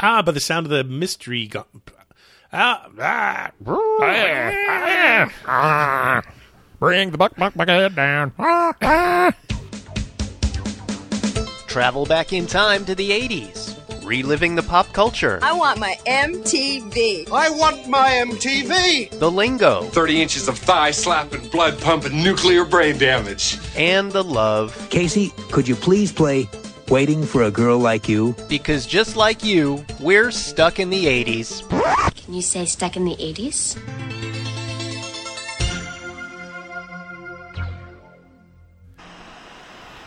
Ah, by the sound of the mystery. Go- ah, ah, Bring the buck buck bucket down. Ah, ah. Travel back in time to the 80s, reliving the pop culture, I want my MTV. I want my MTV! the lingo, 30 inches of thigh slapping, blood pumping, nuclear brain damage. and the love. Casey, could you please play Waiting for a Girl Like You? Because just like you, we're stuck in the 80s. Can you say stuck in the 80s?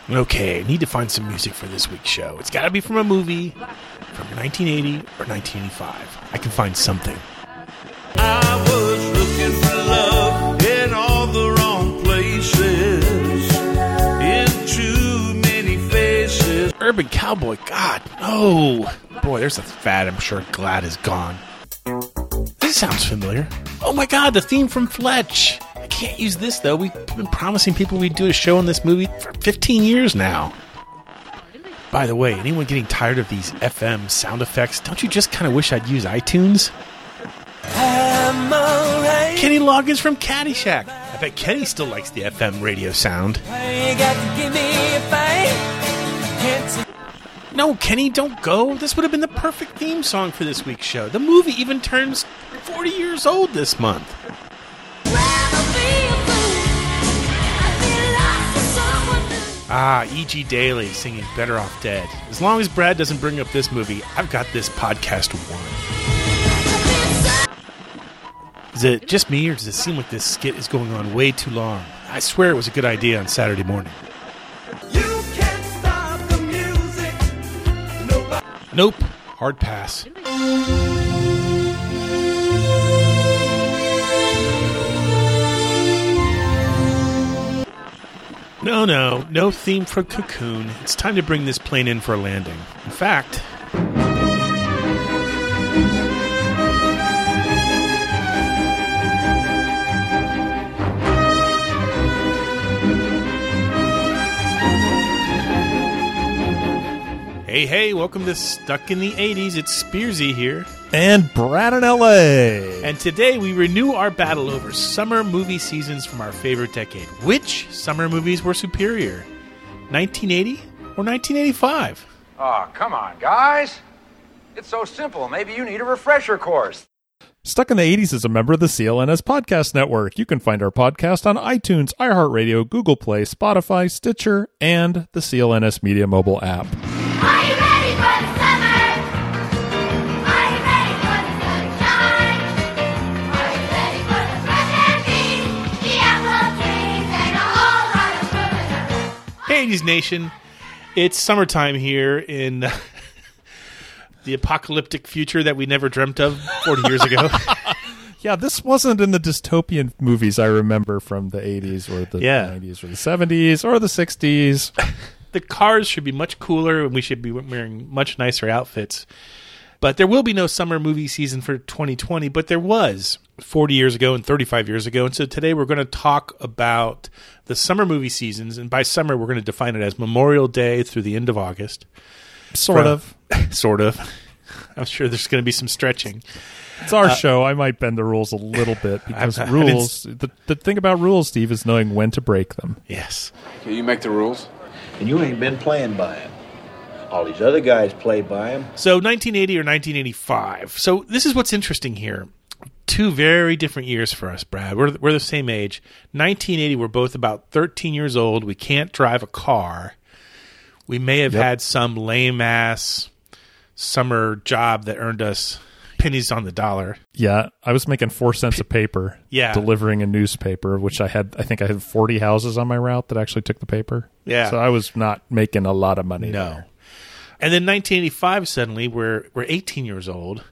Okay, I need to find some music for this week's show. It's got to be from a movie from 1980 or 1985. I can find something. Urban Cowboy. God, no. Boy, there's a fad I'm sure Glad is gone. This sounds familiar. Oh my god, the theme from Fletch. I can't use this though. We've been promising people we'd do a show on this movie for 15 years now. By the way, anyone getting tired of these FM sound effects, don't you just kind of wish I'd use iTunes? Kenny Loggins from Caddyshack. I bet Kenny still likes the FM radio sound. No, Kenny, don't go. This would have been the perfect theme song for this week's show. The movie even turns 40 years old this month. Ah, E.G. Daily singing Better Off Dead. As long as Brad doesn't bring up this movie, I've got this podcast won. Is it just me, or does it seem like this skit is going on way too long? I swear it was a good idea on Saturday morning. Nope. Hard pass. No, no, no theme for Cocoon. It's time to bring this plane in for a landing. In fact, hey, hey, welcome to Stuck in the 80s. It's Spearsy here. And Brad in L.A. And today we renew our battle over summer movie seasons from our favorite decade. Which summer movies were superior? 1980 or 1985? Oh, come on, guys. It's so simple. Maybe you need a refresher course. Stuck in the 80s is a member of the CLNS Podcast Network. You can find our podcast on iTunes, iHeartRadio, Google Play, Spotify, Stitcher, and the CLNS Media mobile app. Are you ready for the summer? Are you ready for the sunshine? Are you ready for the fresh air breeze, the apple trees, and a whole lot of food? Hey, 80s Nation. It's summertime here in uh, the apocalyptic future that we never dreamt of 40 years ago. Yeah, this wasn't in the dystopian movies I remember from the 80s or the Yeah. 90s or the 70s or the 60s. the cars should be much cooler and we should be wearing much nicer outfits. But there will be no summer movie season for 2020, but there was 40 years ago and 35 years ago. And so today we're going to talk about the summer movie seasons. And by summer, we're going to define it as Memorial Day through the end of August. Sort From- of. sort of. I'm sure there's going to be some stretching. It's our uh, show. I might bend the rules a little bit because I've- I didn't rules. The, the thing about rules, Steve, is knowing when to break them. Yes. Okay, you make the rules. And you ain't been playing by him. All these other guys play by him. So 1980 or 1985. So this is what's interesting here. Two very different years for us, Brad. We're we're the same age. 1980, we're both about 13 years old. We can't drive a car. We may have Yep. had some lame ass summer job that earned us pennies on the dollar. Yeah, I was making four cents a paper. Yeah. delivering a newspaper, which I had. I think I had forty houses on my route that actually took the paper. Yeah. so I was not making a lot of money. No. there. And then 1985 suddenly we're we're 18 years old.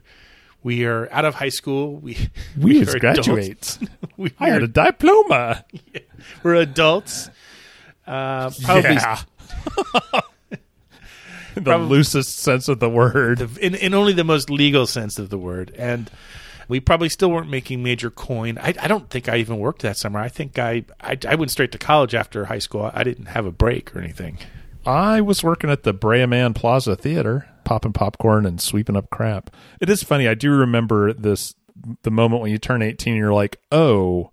We are out of high school. We we are as graduates. We I had a diploma. we're adults. Uh, probably yeah. The Probably- loosest sense of the word. in, in only the most legal sense of the word. And we probably still weren't making major coin. I, I don't think I even worked that summer. I think I, I I went straight to college after high school. I didn't have a break or anything. I was working at the Breaman Plaza Theater. popping popcorn and sweeping up crap. It is funny. I do remember this the moment when you turn 18 and you're like, "Oh,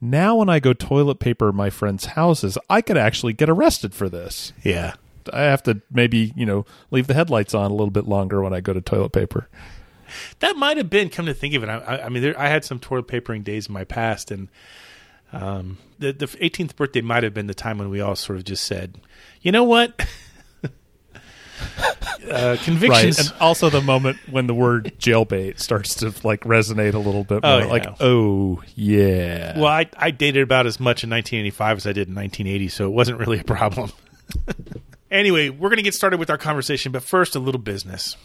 now when I go toilet paper my friends' houses, I could actually get arrested for this." Yeah. I have to maybe, you know, leave the headlights on a little bit longer when I go to toilet paper. That might have been, come to think of it. I, I, I mean, there, I had some toilet papering days in my past, and um, the, the 18th birthday might have been the time when we all sort of just said, you know what? uh, convictions. Right. And also the moment when the word jailbait starts to like resonate a little bit more. Oh, yeah. Like, oh yeah. well, I, I dated about as much in 1985 as I did in 1980, so it wasn't really a problem. anyway, we're going to get started with our conversation, but first, a little business.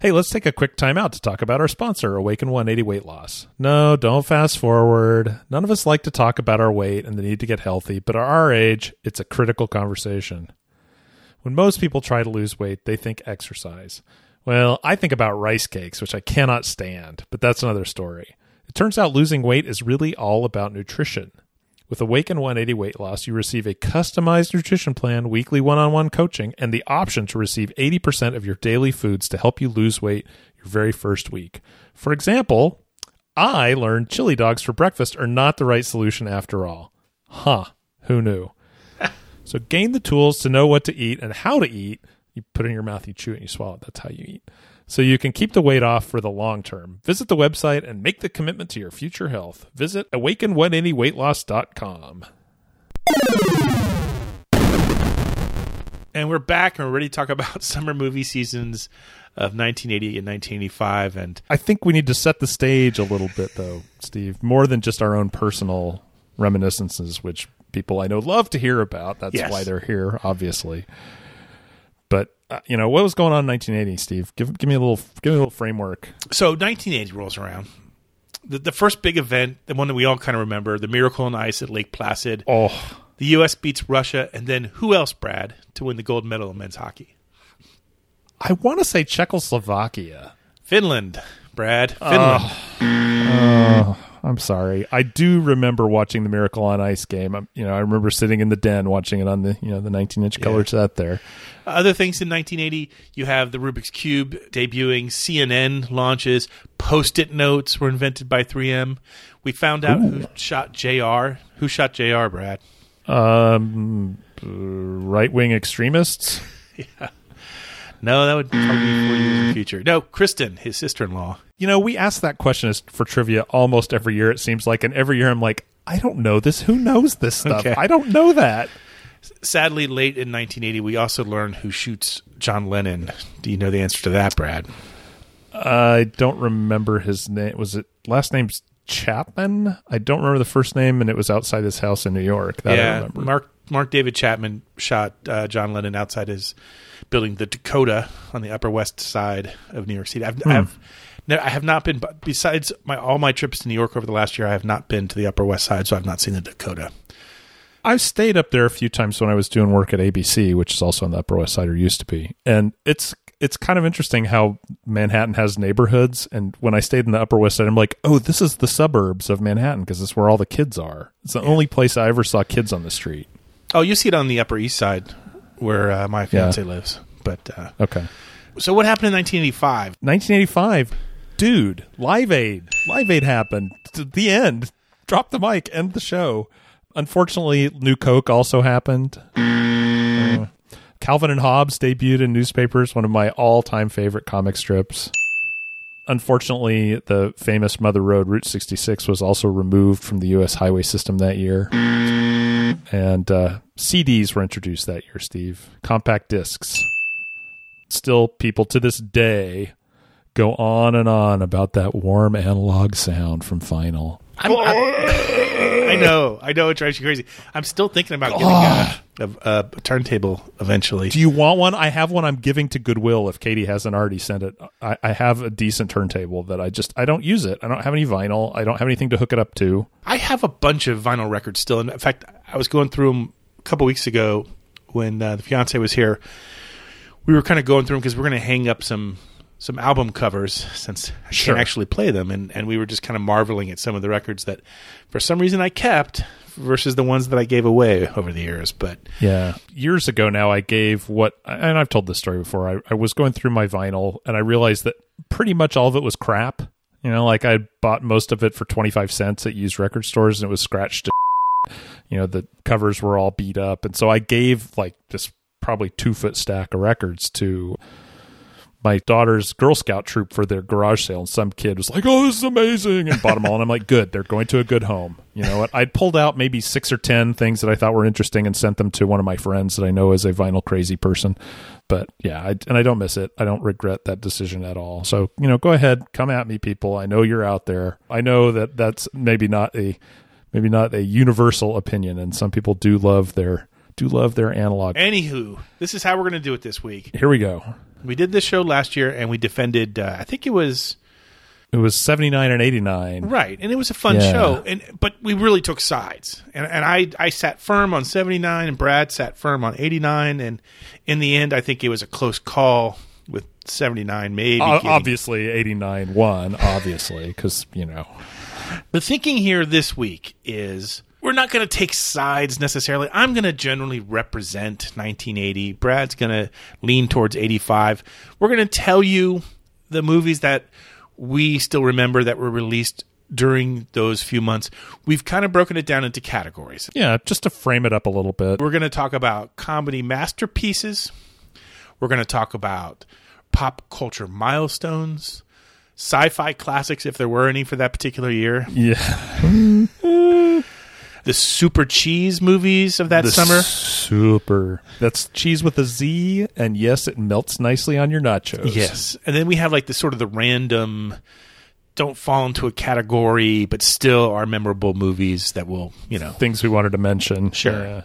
Hey, let's take a quick time out to talk about our sponsor, Awaken 180 Weight Loss. No, don't fast forward. None of us like to talk about our weight and the need to get healthy, but at our age, it's a critical conversation. When most people try to lose weight, they think exercise. Well, I think about rice cakes, which I cannot stand, but that's another story. It turns out losing weight is really all about nutrition. With Awaken 180 Weight Loss, you receive a customized nutrition plan, weekly one on one coaching, and the option to receive 80% of your daily foods to help you lose weight your very first week. For example, I learned chili dogs for breakfast are not the right solution after all. Huh, who knew? so gain the tools to know what to eat and how to eat. You put it in your mouth, you chew it, and you swallow it. That's how you eat. So you can keep the weight off for the long term. Visit the website and make the commitment to your future health. Visit awaken180weightloss.com. And we're back and we're ready to talk about summer movie seasons of 1980 and 1985. And I think we need to set the stage a little bit, though, Steve, more than just our own personal reminiscences, which people I know love to hear about. That's Yes. why they're here, obviously. Uh, you know what was going on in 1980, Steve? Give give me a little give me a little framework. so 1980 rolls around. The, the first big event, the one that we all kind of remember, the Miracle on Ice at Lake Placid. Oh, The U.S. beats Russia, and then who else, Brad, to win the gold medal in men's hockey? I want to say Czechoslovakia. Finland, Brad. Finland. Oh, I'm sorry. I do remember watching the Miracle on Ice game. I'm, you know, I remember sitting in the den watching it on the you know the 19 inch color set there. Other things in 1980, you have the Rubik's Cube debuting, CNN launches, post it notes were invented by 3M. We found out who shot JR. Who shot JR, Brad? Um, right wing extremists. No, that would probably be four years in the future. No, Kristen, his sister in law. You know, we ask that question for trivia almost every year. It seems like, and every year I'm like, I don't know this. Who knows this stuff? Okay. I don't know that. Sadly, late in 1980, we also learned who shoots John Lennon. Do you know the answer to that, Brad? I don't remember his name. Was it last name's Chapman? I don't remember the first name, and it was outside his house in New York. That I yeah, remember. Mark Mark David Chapman shot uh, John Lennon outside his building, the Dakota, on the Upper West Side of New York City. I've, I've no, I have not been. Besides my all my trips to New York over the last year, I have not been to the Upper West Side, so I've not seen the Dakota. I've stayed up there a few times when I was doing work at ABC, which is also on the Upper West Side or used to be. And it's it's kind of interesting how Manhattan has neighborhoods. And when I stayed in the Upper West Side, I'm like, oh, this is the suburbs of Manhattan because it's where all the kids are. It's the only place I ever saw kids on the street. Oh, you see it on the Upper East Side, where uh, my fiance lives. But uh, Okay. so, what happened in 1985? 1985, dude, Live Aid. Live Aid happened. The end. Drop the mic. End the show. Unfortunately, New Coke also happened. Calvin and Hobbes debuted in newspapers, one of my all-time favorite comic strips. Unfortunately, the famous Mother Road Route 66 was also removed from the U.S. highway system that year. And uh, CDs were introduced that year, Steve. Compact discs. Still, people to this day go on and on about that warm analog sound from vinyl. I'm, I, I know, I know, it drives you crazy. I'm still thinking about getting a, a, a turntable eventually. Do you want one? I have one I'm giving to Goodwill if Katie hasn't already sent it. I, I have a decent turntable that I just I don't use it. I don't have any vinyl. I don't have anything to hook it up to. I have a bunch of vinyl records still. And in fact, I was going through them a couple weeks ago when uh, the fiance was here. We were kind of going through them because we're going to hang up some some album covers since I Sure. can't actually play them, and and we were just kind of marveling at some of the records that, for some reason, I kept versus the ones that I gave away over the years. But Yeah. Years ago now, I gave what, and I've told this story before. I, I was going through my vinyl and I realized that pretty much all of it was crap. You know, like I bought most of it for 25 cents at used record stores and it was scratched. to You know, the covers were all beat up. And so I gave like this probably two foot stack of records to my daughter's Girl Scout troop for their garage sale, and some kid was like, "Oh, this is amazing!" and bought them all. And I'm like, "Good, they're going to a good home." You know what? I'd pulled out maybe six or ten things that I thought were interesting and sent them to one of my friends that I know is a vinyl crazy person. But yeah, I, and I don't miss it. I don't regret that decision at all. So you know, go ahead, come at me, people. I know you're out there. I know that that's maybe not a maybe not a universal opinion, and some people do love their do love their analog. anywho, this is how we're going to do it this week. Here we go. We did this show last year, and we defended. Uh, I think it was It was 79 and 89. right, and it was a fun Yeah. show. And but we really took sides, and and I I sat firm on seventy nine, and Brad sat firm on eighty nine, and in the end, I think it was a close call with seventy nine, maybe. O- obviously 89 won obviously because you know The thinking here this week is we're not going to take sides necessarily. I'm going to generally represent 1980. Brad's going to lean towards 85. We're going to tell you the movies that we still remember that were released during those few months. We've kind of broken it down into categories. yeah just to frame it up a little bit We're going to talk about comedy masterpieces. We're going to talk about pop culture milestones, sci-fi classics if there were any for that particular year. yeah the super cheese movies of that The summer. super that's cheese with a z and yes it melts nicely on your nachos Yes. And then we have like the sort of the random don't fall into a category but still are memorable movies that will, you know. things we wanted to mention Sure. Yeah.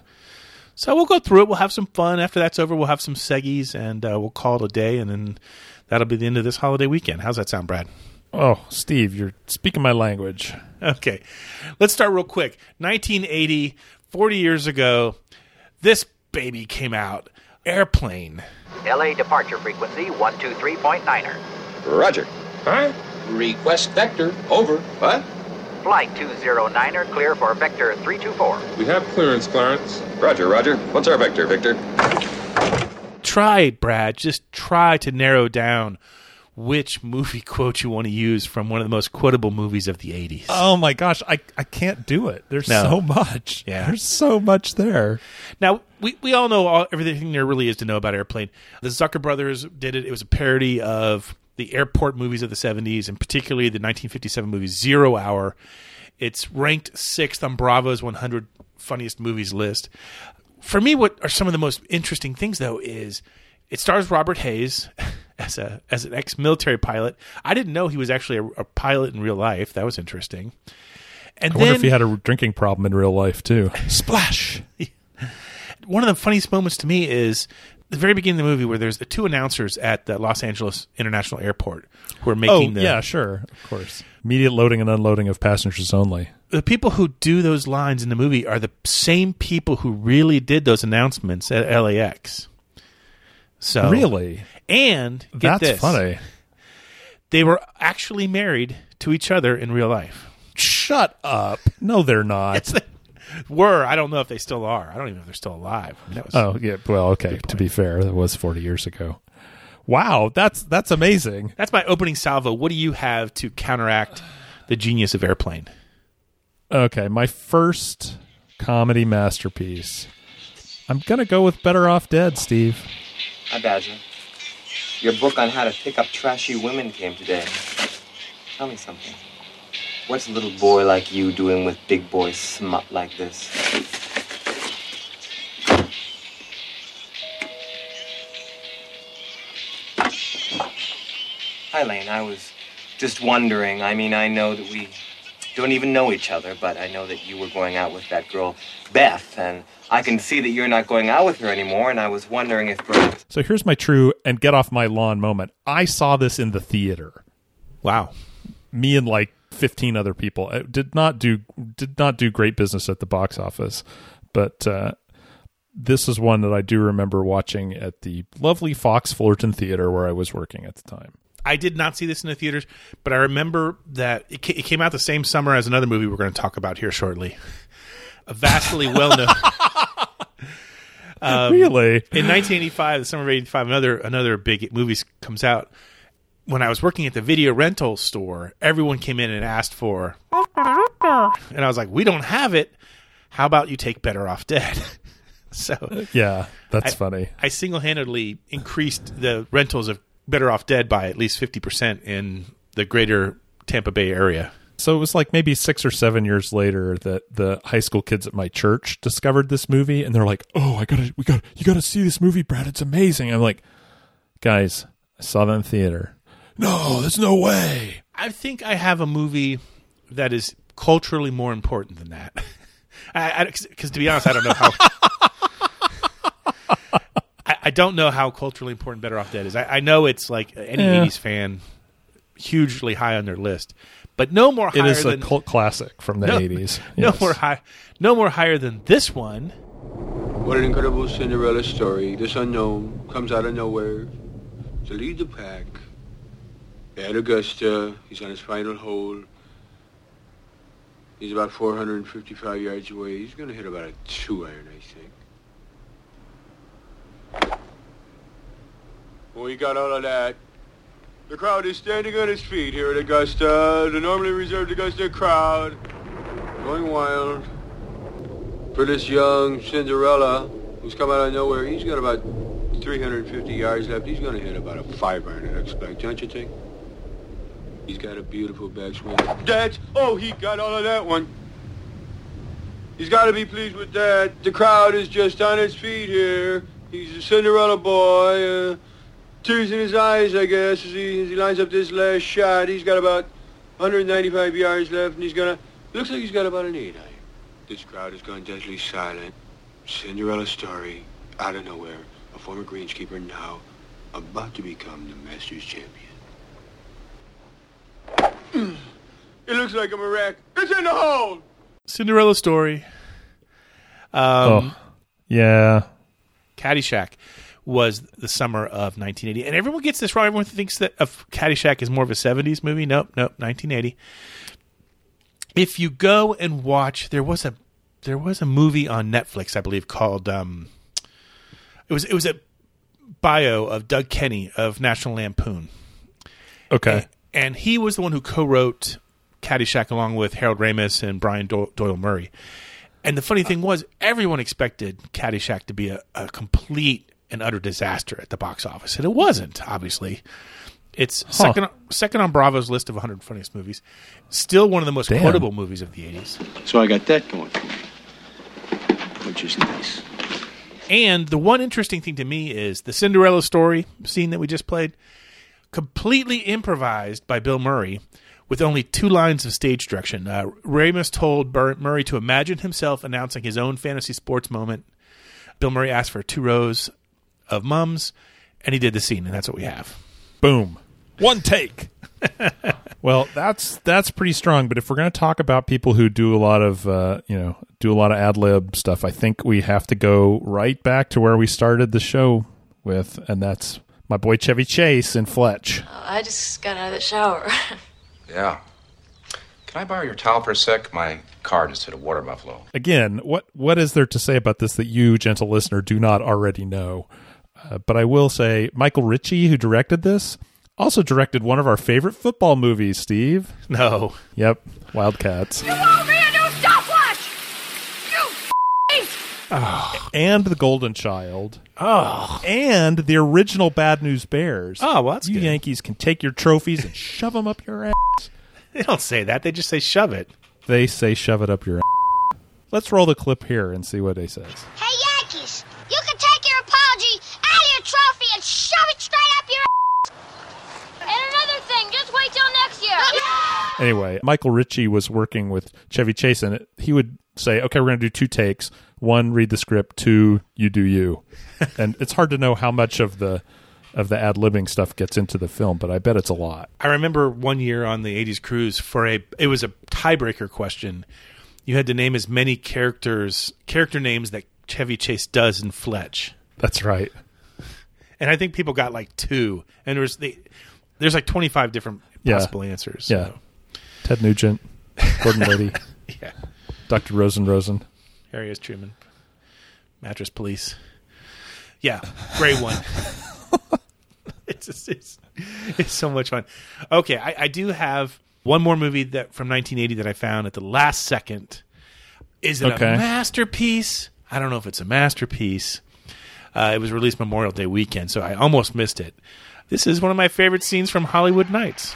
So we'll go through it. We'll have some fun. After that's over, we'll have some seggies and uh, we'll call it a day and then that'll be the end of this holiday weekend. How's that sound, Brad? Oh steve you're speaking my language Okay. Let's start real quick. 1980, 40 years ago, this baby came out. Airplane. LA departure frequency 123.9er. Roger. Huh? Request vector. Over. What? Flight 209er clear for vector 324. We have clearance, Clarence. Roger, Roger. What's our vector, Victor? try, Brad, just try to narrow down which movie quote you want to use from one of the most quotable movies of the 80s. oh my gosh i i can't do it there's No. so much Yeah. there's so much there Now, we, we all know all, everything there really is to know about Airplane. The Zucker brothers did it. It was a parody of the airport movies of the 70s, and particularly the 1957 movie Zero Hour. It's ranked sixth on Bravo's 100 funniest movies list. For me, what are some of the most interesting things, though, is it stars Robert Hays as a as an ex military pilot. I didn't know he was actually a, a pilot in real life. That was interesting. And i wonder then, if he had a drinking problem in real life too splash one of the funniest moments to me is the very beginning of the movie where there's the two announcers at the Los Angeles International Airport who are oh making the yeah sure of course immediate loading and unloading of passengers only the people who do those lines in the movie are the same people who really did those announcements at LAX. So really and get that's this, funny They were actually married to each other in real life. shut up no they're not It's the, were I don't know if they still are. I don't even know if they're still alive. Oh yeah, well, okay. To be fair, that was forty years ago. Wow, that's that's amazing. That's my opening salvo. What do you have to counteract the genius of Airplane? Okay, my first comedy masterpiece. I'm gonna go with Better Off Dead, Steve. I Badger. Your book on how to pick up trashy women came today. Tell me something. What's a little boy like you doing with big boy smut like this? Hi, Lane. I was just wondering. I mean, I know that we don't even know each other, but I know that you were going out with that girl, Beth, and I can see that you're not going out with her anymore, and I was wondering if perhaps. So here's my true and get off my lawn moment. I saw this in the theater. Wow. Me and like 15 other people. It did not do did not do great business at the box office, but uh, this is one that I do remember watching at the lovely Fox Fullerton Theater where I was working at the time. I did not see this in the theaters, but I remember that it, ca- it came out the same summer as another movie we're going to talk about here shortly. a vastly well known. Um, Really? In 1985, the summer of '85, another another big movie comes out. When I was working at the video rental store, everyone came in and asked for, and I was like, "We don't have it. How about you take Better Off Dead?" so Yeah, that's I- funny. I single handedly increased the rentals of Better Off Dead by at least 50% in the greater Tampa Bay area. So it was like maybe six or seven years later that the high school kids at my church discovered this movie, and they're like, "Oh, I gotta, we gotta, you gotta see this movie, Brad. It's amazing." I'm like, "Guys, I saw that in theater. No, there's no way." I think I have a movie that is culturally more important than that. Because to be honest, I don't know how. I, I don't know how culturally important Better Off Dead is. I, I know it's like any Yeah. 80s fan, hugely high on their list, but no more higher It is a than cult classic from the no, 80s. No Yes. more high, no more higher than this one. What an incredible Cinderella story. This unknown comes out of nowhere to lead the pack. At Augusta, he's on his final hole. He's about 455 yards away. He's going to hit about a two iron, I think. He got all of that. The crowd is standing on its feet here at Augusta. The normally reserved Augusta crowd going wild for this young Cinderella who's come out of nowhere. He's got about 350 yards left. He's going to hit about a five iron, I expect, don't you think? He's got a beautiful backswing. That's, oh, he got all of that one. He's got to be pleased with that. The crowd is just on its feet here. He's a Cinderella boy. Uh, tears in his eyes, I guess, as he, as he lines up this last shot. He's got about 195 yards left, and he's going to, looks like he's got about an eight iron. This crowd has gone deathly silent. Cinderella story, out of nowhere. A former greenskeeper now about to become the Masters champion. it looks like a miracle. It's in the hole! Cinderella story. Um, oh, yeah. Caddyshack was the summer of 1980, and everyone gets this wrong. Everyone thinks that of Caddyshack is more of a 70s movie. Nope, nope, 1980. If you go and watch, there was a there was a movie on Netflix, I believe, called um, it was it was a bio of Doug Kenney of National Lampoon. Okay. and he was the one who co-wrote Caddyshack along with Harold Ramis and Brian Do- Doyle Murray. And the funny thing was, everyone expected Caddyshack to be a, a complete and utter disaster at the box office, and it wasn't. Obviously, it's second second on Bravo's list of 100 funniest movies. Still one of the most Damn. quotable movies of the 80s. So I got that going for me, which is nice. And the one interesting thing to me is the Cinderella story scene that we just played, completely improvised by Bill Murray with only two lines of stage direction. Uh, Ramis told Bur- Murray to imagine himself announcing his own fantasy sports moment. Bill Murray asked for two rows of mums, and he did the scene, and that's what we have. Boom. One take. well, that's that's pretty strong. But if we're going to talk about people who do a lot of uh, you know do a lot of ad lib stuff, I think we have to go right back to where we started the show with, and that's my boy Chevy Chase in Fletch. I just got out of the shower. Yeah. Can I borrow your towel for a sec? My car just hit a water buffalo. Again, what what is there to say about this that you, gentle listener, do not already know? Uh, but I will say, Michael Ritchie, who directed this, also directed one of our favorite football movies. Steve, no, yep, Wildcats. You owe me a new stopwatch! You and the Golden Child. Oh, and the original Bad News Bears. Oh, well, that's you good. Yankees can take your trophies and shove them up your ass. They don't say that; they just say shove it. They say shove it up your ass. Let's roll the clip here and see what they says. Hey, Yankees! You can take your apology out of your trophy and shove it straight up your ass! And another thing, just wait till next year! Anyway, Michael Ritchie was working with Chevy Chase, and he would say, "Okay, we're going to do two takes. One, read the script. Two, you do you." and it's hard to know how much of the of the ad libbing stuff gets into the film, but I bet it's a lot. I remember one year on the 80s cruise for a it was a tiebreaker question. You had to name as many characters character names that Chevy Chase does in Fletch. That's right. And I think people got like two and there's the there's like 25 different Yeah. possible answers. Yeah. so. Ted Nugent, Gordon Liddy, Yeah. Dr. Rosen Rosen. Harry S. Truman. Mattress Police. Yeah, great one. it's, just, it's it's so much fun. Okay, I, I do have one more movie that from 1980 that I found at the last second. Is it Okay. a masterpiece? I don't know if it's a masterpiece. Uh, it was released Memorial Day weekend, so I almost missed it. This is one of my favorite scenes from Hollywood Knights.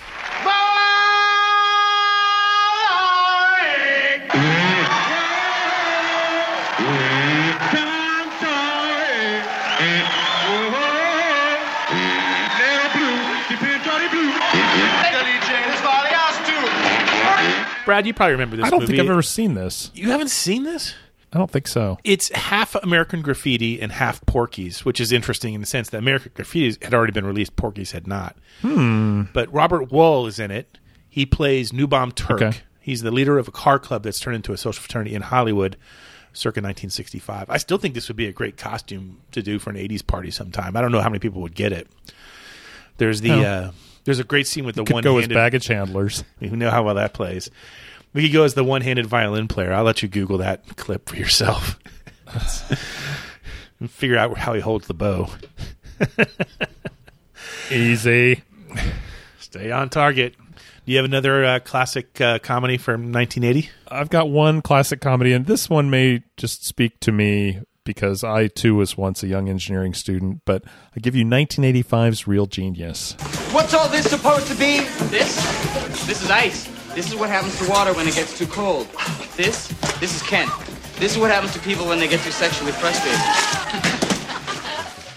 Brad, you probably remember this I don't movie. think I've ever seen this. You haven't seen this? I don't think so. It's half American Graffiti and half Porky's, which is interesting in the sense that American Graffiti had already been released, Porky's had not. Hmm. But Robert Wuhl is in it. He plays Newbomb Turk. Okay. He's the leader of a car club that's turned into a social fraternity in Hollywood circa 1965. I still think this would be a great costume to do for an 80s party sometime. I don't know how many people would get it. There's the Oh. uh, there's a great scene with the one go as baggage handlers. you know how well that plays. We could go as the one-handed violin player. I'll let you Google that clip for yourself. and figure out how he holds the bow. Easy. Stay on target. Do you have another uh, classic uh, comedy from 1980? I've got one classic comedy, and this one may just speak to me because I too was once a young engineering student. But I give you 1985's Real Genius. What's all this supposed to be? This? This is ice. This is what happens to water when it gets too cold. This? This is Kent. This is what happens to people when they get too sexually frustrated.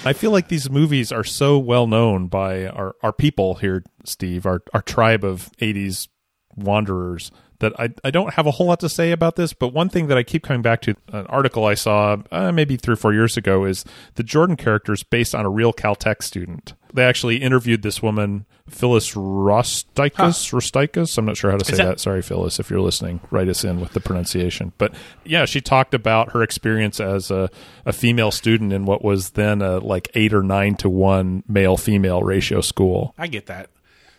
I feel like these movies are so well known by our, our people here, Steve, our, our tribe of 80s wanderers, that I, I don't have a whole lot to say about this. But one thing that I keep coming back to, an article I saw uh, maybe three or four years ago, is the Jordan character is based on a real Caltech student. They actually interviewed this woman, Phyllis Rostaikas. Rostaikas? I'm not sure how to say that? that- Sorry, Phyllis, if you're listening, write us in with the pronunciation. But yeah, she talked about her experience as a, a female student in what was then a like eight or nine to one male female ratio school. I get that.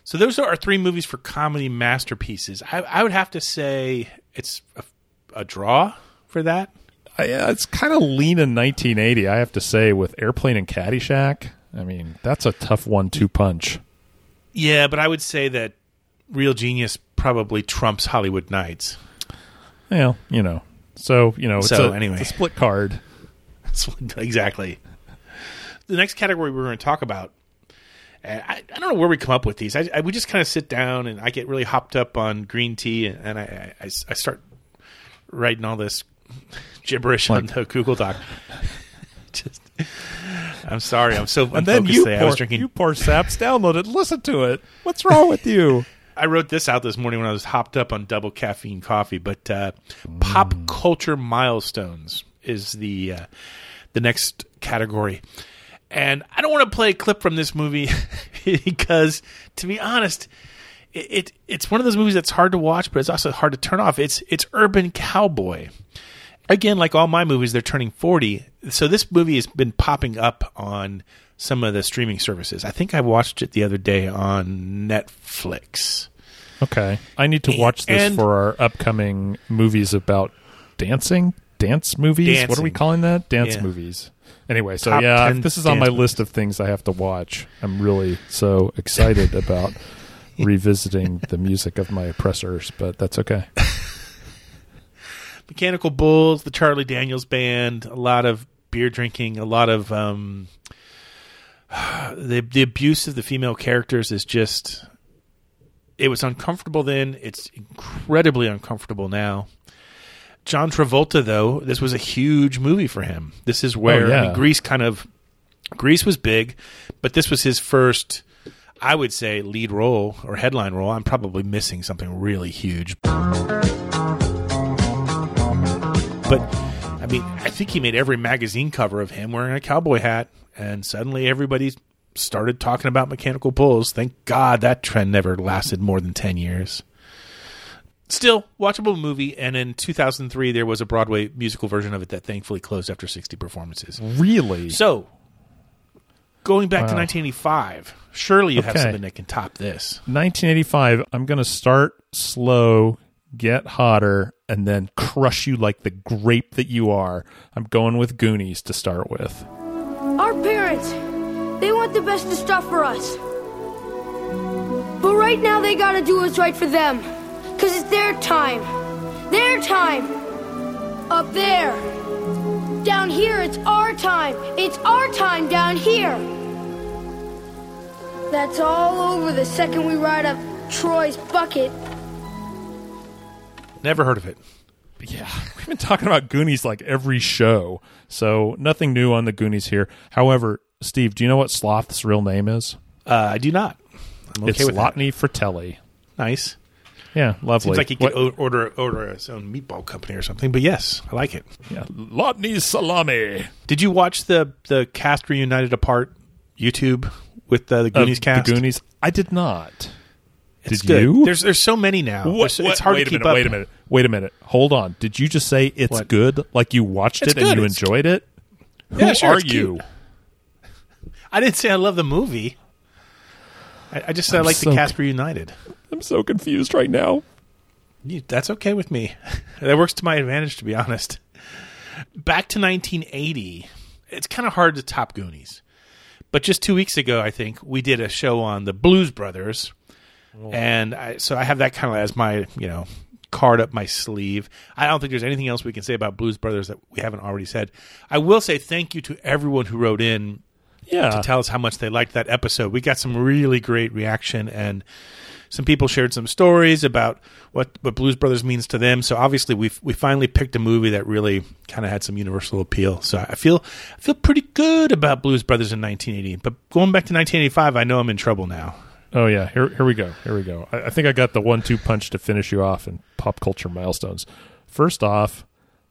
So those are our three movies for comedy masterpieces. I, I would have to say it's a, a draw for that. I, uh, it's kind of lean in 1980, I have to say, with Airplane and Caddyshack. I mean, that's a tough one-two punch. Yeah, but I would say that Real Genius probably trumps Hollywood Knights. Well, you know. So, you know, it's, So, a, anyway. it's a split card. exactly. The next category we're going to talk about, and I, I don't know where we come up with these. I, I we just kind of sit down and I get really hopped up on green tea, and, and I, I, I start writing all this gibberish on the Google Doc. just, I'm sorry, I'm so And then you today. I was drinking. you poor saps, download it, listen to it. What's wrong with you? I wrote this out this morning when I was hopped up on double caffeine coffee. But uh, pop culture milestones is the uh, the next category, and I don't want to play a clip from this movie because, to be honest, it, it it's one of those movies that's hard to watch, but it's also hard to turn off. It's it's Urban Cowboy. Again, like all my movies, they're turning forty, so this movie has been popping up on some of the streaming services. I think I watched it the other day on Netflix. Okay. I need to watch this And- for our upcoming movies about dancing, dance movies. What are we calling that? Dance Yeah. movies. Anyway, so Top yeah, 10 this is on my list of things I have to watch. I'm really so excited about revisiting the music of my oppressors, but that's okay. Mechanical Bulls, the Charlie Daniels Band, a lot of beer drinking, a lot of um, the the abuse of the female characters is just. It was uncomfortable then. It's incredibly uncomfortable now. John Travolta, though, this was a huge movie for him. This is where I yeah. mean, Grease kind of Grease was big, but this was his first, I would say, lead role or headline role. I'm probably missing something really huge. But I mean, I think he made every magazine cover of him wearing a cowboy hat, and suddenly everybody started talking about mechanical bulls. Thank God that trend never lasted more than 10 years. Still, watchable movie, and in 2003, there was a Broadway musical version of it that thankfully closed after 60 performances. Really? So, going back to 1985, surely you have something that can top this. 1985, I'm going to start slow, get hotter, and then crush you like the grape that you are. I'm going with Goonies to start with. Our parents, they want the best of stuff for us. But right now they gotta do what's right for them. Cause it's their time. Their time. Up there. Down here, it's our time. It's our time down here. That's all over the second we ride up Troy's bucket. Never heard of it. Yeah, we've been talking about Goonies like every show, so nothing new on the Goonies here. However, Steve, do you know what Sloth's real name is? Uh, I do not. I'm okay it's with that. Fratelli. Nice. Yeah, lovely. Seems like he could What- order order his own meatball company or something. But yes, I like it. Yeah, Lotney's salami. Did you watch the the cast reunited apart YouTube with the, the Goonies Of cast? The Goonies. I did not. It's did good. you? There's there's so many now. What- There's- what- it's hard wait to a keep minute, up. Wait a minute. Wait a minute. Hold on. Did you just say it's What? good? Like you watched It's it and you It's- enjoyed it? Who Yeah, sure, are it's you? cute. I didn't say I love the movie. I, I just said I I'm like so the cast reunited. I'm so confused right now. You, that's okay with me. that works to my advantage, to be honest. Back to 1980. It's kind of hard to top Goonies. But just two weeks ago, I think, we did a show on the Blues Brothers. Oh. And I, so I have that kind of as my, you know, card up my sleeve. I don't think there's anything else we can say about Blues Brothers that we haven't already said. I will say thank you to everyone who wrote in Yeah. to tell us how much they liked that episode. We got some really great reaction and some people shared some stories about what, what Blues Brothers means to them. So obviously we we finally picked a movie that really kind of had some universal appeal. So I feel I feel pretty good about Blues Brothers in 1980. But going back to 1985, I know I'm in trouble now. Oh yeah, here here we go. Here we go. I, I think I got the one-two punch to finish you off in pop culture milestones. First off,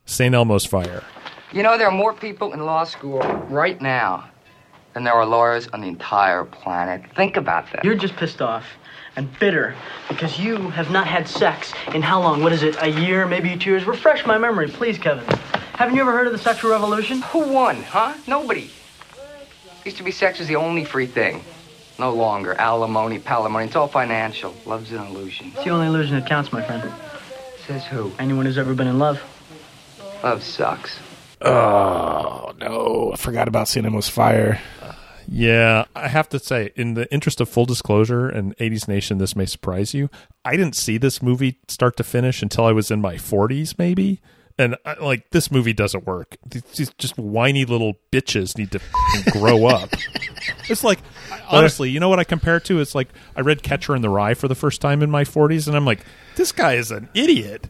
St. Elmo's Fire. You know, there are more people in law school right now than there are lawyers on the entire planet. Think about that. You're just pissed off and bitter because you have not had sex in how long? What is it? A year, maybe two years? Refresh my memory, please, Kevin. Haven't you ever heard of the sexual revolution? Who won, huh? Nobody. Used to be sex was the only free thing. No longer. Alimony, palimony. It's all financial. Love's an illusion. It's the only illusion that counts, my friend. Says who? Anyone who's ever been in love. Love sucks. Oh no, I forgot about St. Elmo's Fire. Yeah, I have to say, in the interest of full disclosure and 80s Nation, this may surprise you. I didn't see this movie start to finish until I was in my 40s, maybe. And I, like, this movie doesn't work. These just whiny little bitches need to grow up. It's like, honestly, you know what I compare it to? It's like I read Catcher in the Rye for the first time in my 40s, and I'm like, this guy is an idiot.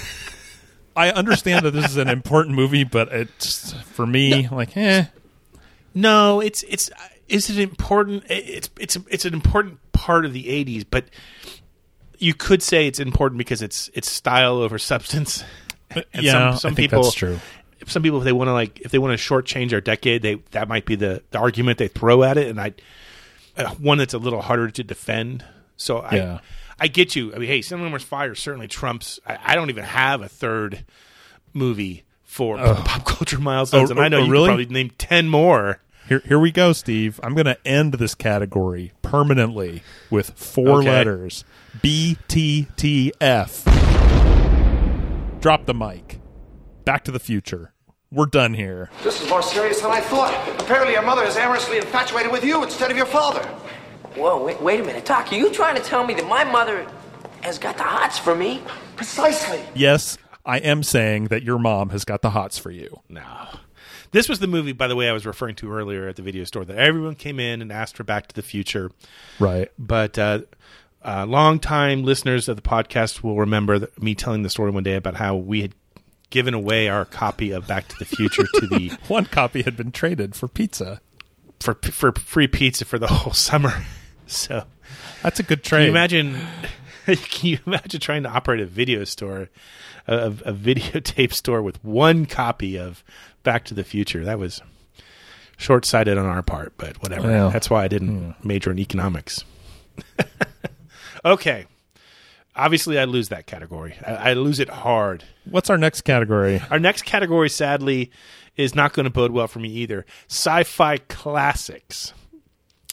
I understand that this is an important movie, but it's for me, like, eh. No, it's it's is it important? It's it's it's an important part of the '80s, but you could say it's important because it's it's style over substance. And Yeah, I think people, that's true. Some people, if they want to like, if they want to shortchange our decade, they that might be the, the argument they throw at it, and I uh, one that's a little harder to defend. So I Yeah. I get you. I mean, hey, St. Elmo's Fire certainly trumps. I, I don't even have a third movie for Oh. pop culture milestones, Oh, and I know oh, you really? could probably name ten more. Here, here we go, Steve. I'm going to end this category permanently with four Okay. letters: B T T F. Drop the mic. Back to the Future. We're done here. This is more serious than I thought. Apparently, your mother is amorously infatuated with you instead of your father. Whoa, wait, wait a minute. Doc, are you trying to tell me that my mother has got the hots for me? Precisely. Yes, I am saying that your mom has got the hots for you. No. This was the movie, by the way, I was referring to earlier at the video store that everyone came in and asked for Back to the Future. Right. But uh, uh, longtime listeners of the podcast will remember that me telling the story one day about how we had given away our copy of Back to the Future to the One copy had been traded for pizza. for for free pizza for the whole summer. So That's a good trade. Can you imagine? Can you imagine trying to operate a video store, a, a a videotape store with one copy of Back to the Future? That was short sighted on our part, but whatever. Well, That's why I didn't hmm. major in economics. okay. Obviously, I lose that category. I, I lose it hard. What's our next category? Our next category, sadly, is not going to bode well for me either. Sci fi classics.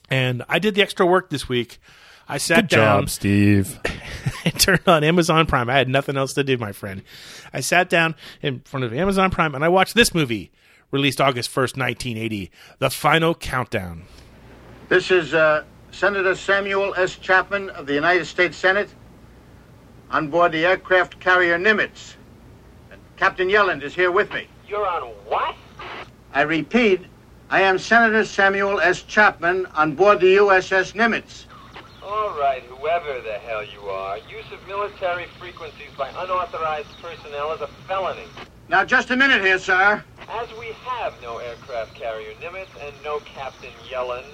And I did the extra work this week. I sat Good down. job, Steve. and turned on Amazon Prime. I had nothing else to do, my friend. I sat down in front of Amazon Prime and I watched this movie, released August 1st, 1980, The Final Countdown. This is uh, Senator Samuel S. Chapman of the United States Senate on board the aircraft carrier Nimitz. And Captain Yelland is here with me. You're on what? I repeat, I am Senator Samuel S. Chapman on board the USS Nimitz. All right, whoever the hell you are, use of military frequencies by unauthorized personnel is a felony. Now, just a minute here, sir. As we have no aircraft carrier Nimitz and no Captain Yelland,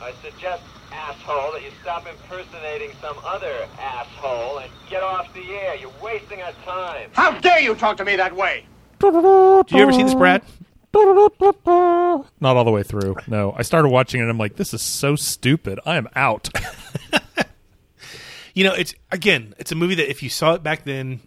I suggest, asshole, that you stop impersonating some other asshole and get off the air. You're wasting our time. How dare you talk to me that way? Did you ever see this, Brad? Not all the way through. No, I started watching it. and I'm like, this is so stupid. I am out. You know, it's again, it's a movie that if you saw it back then,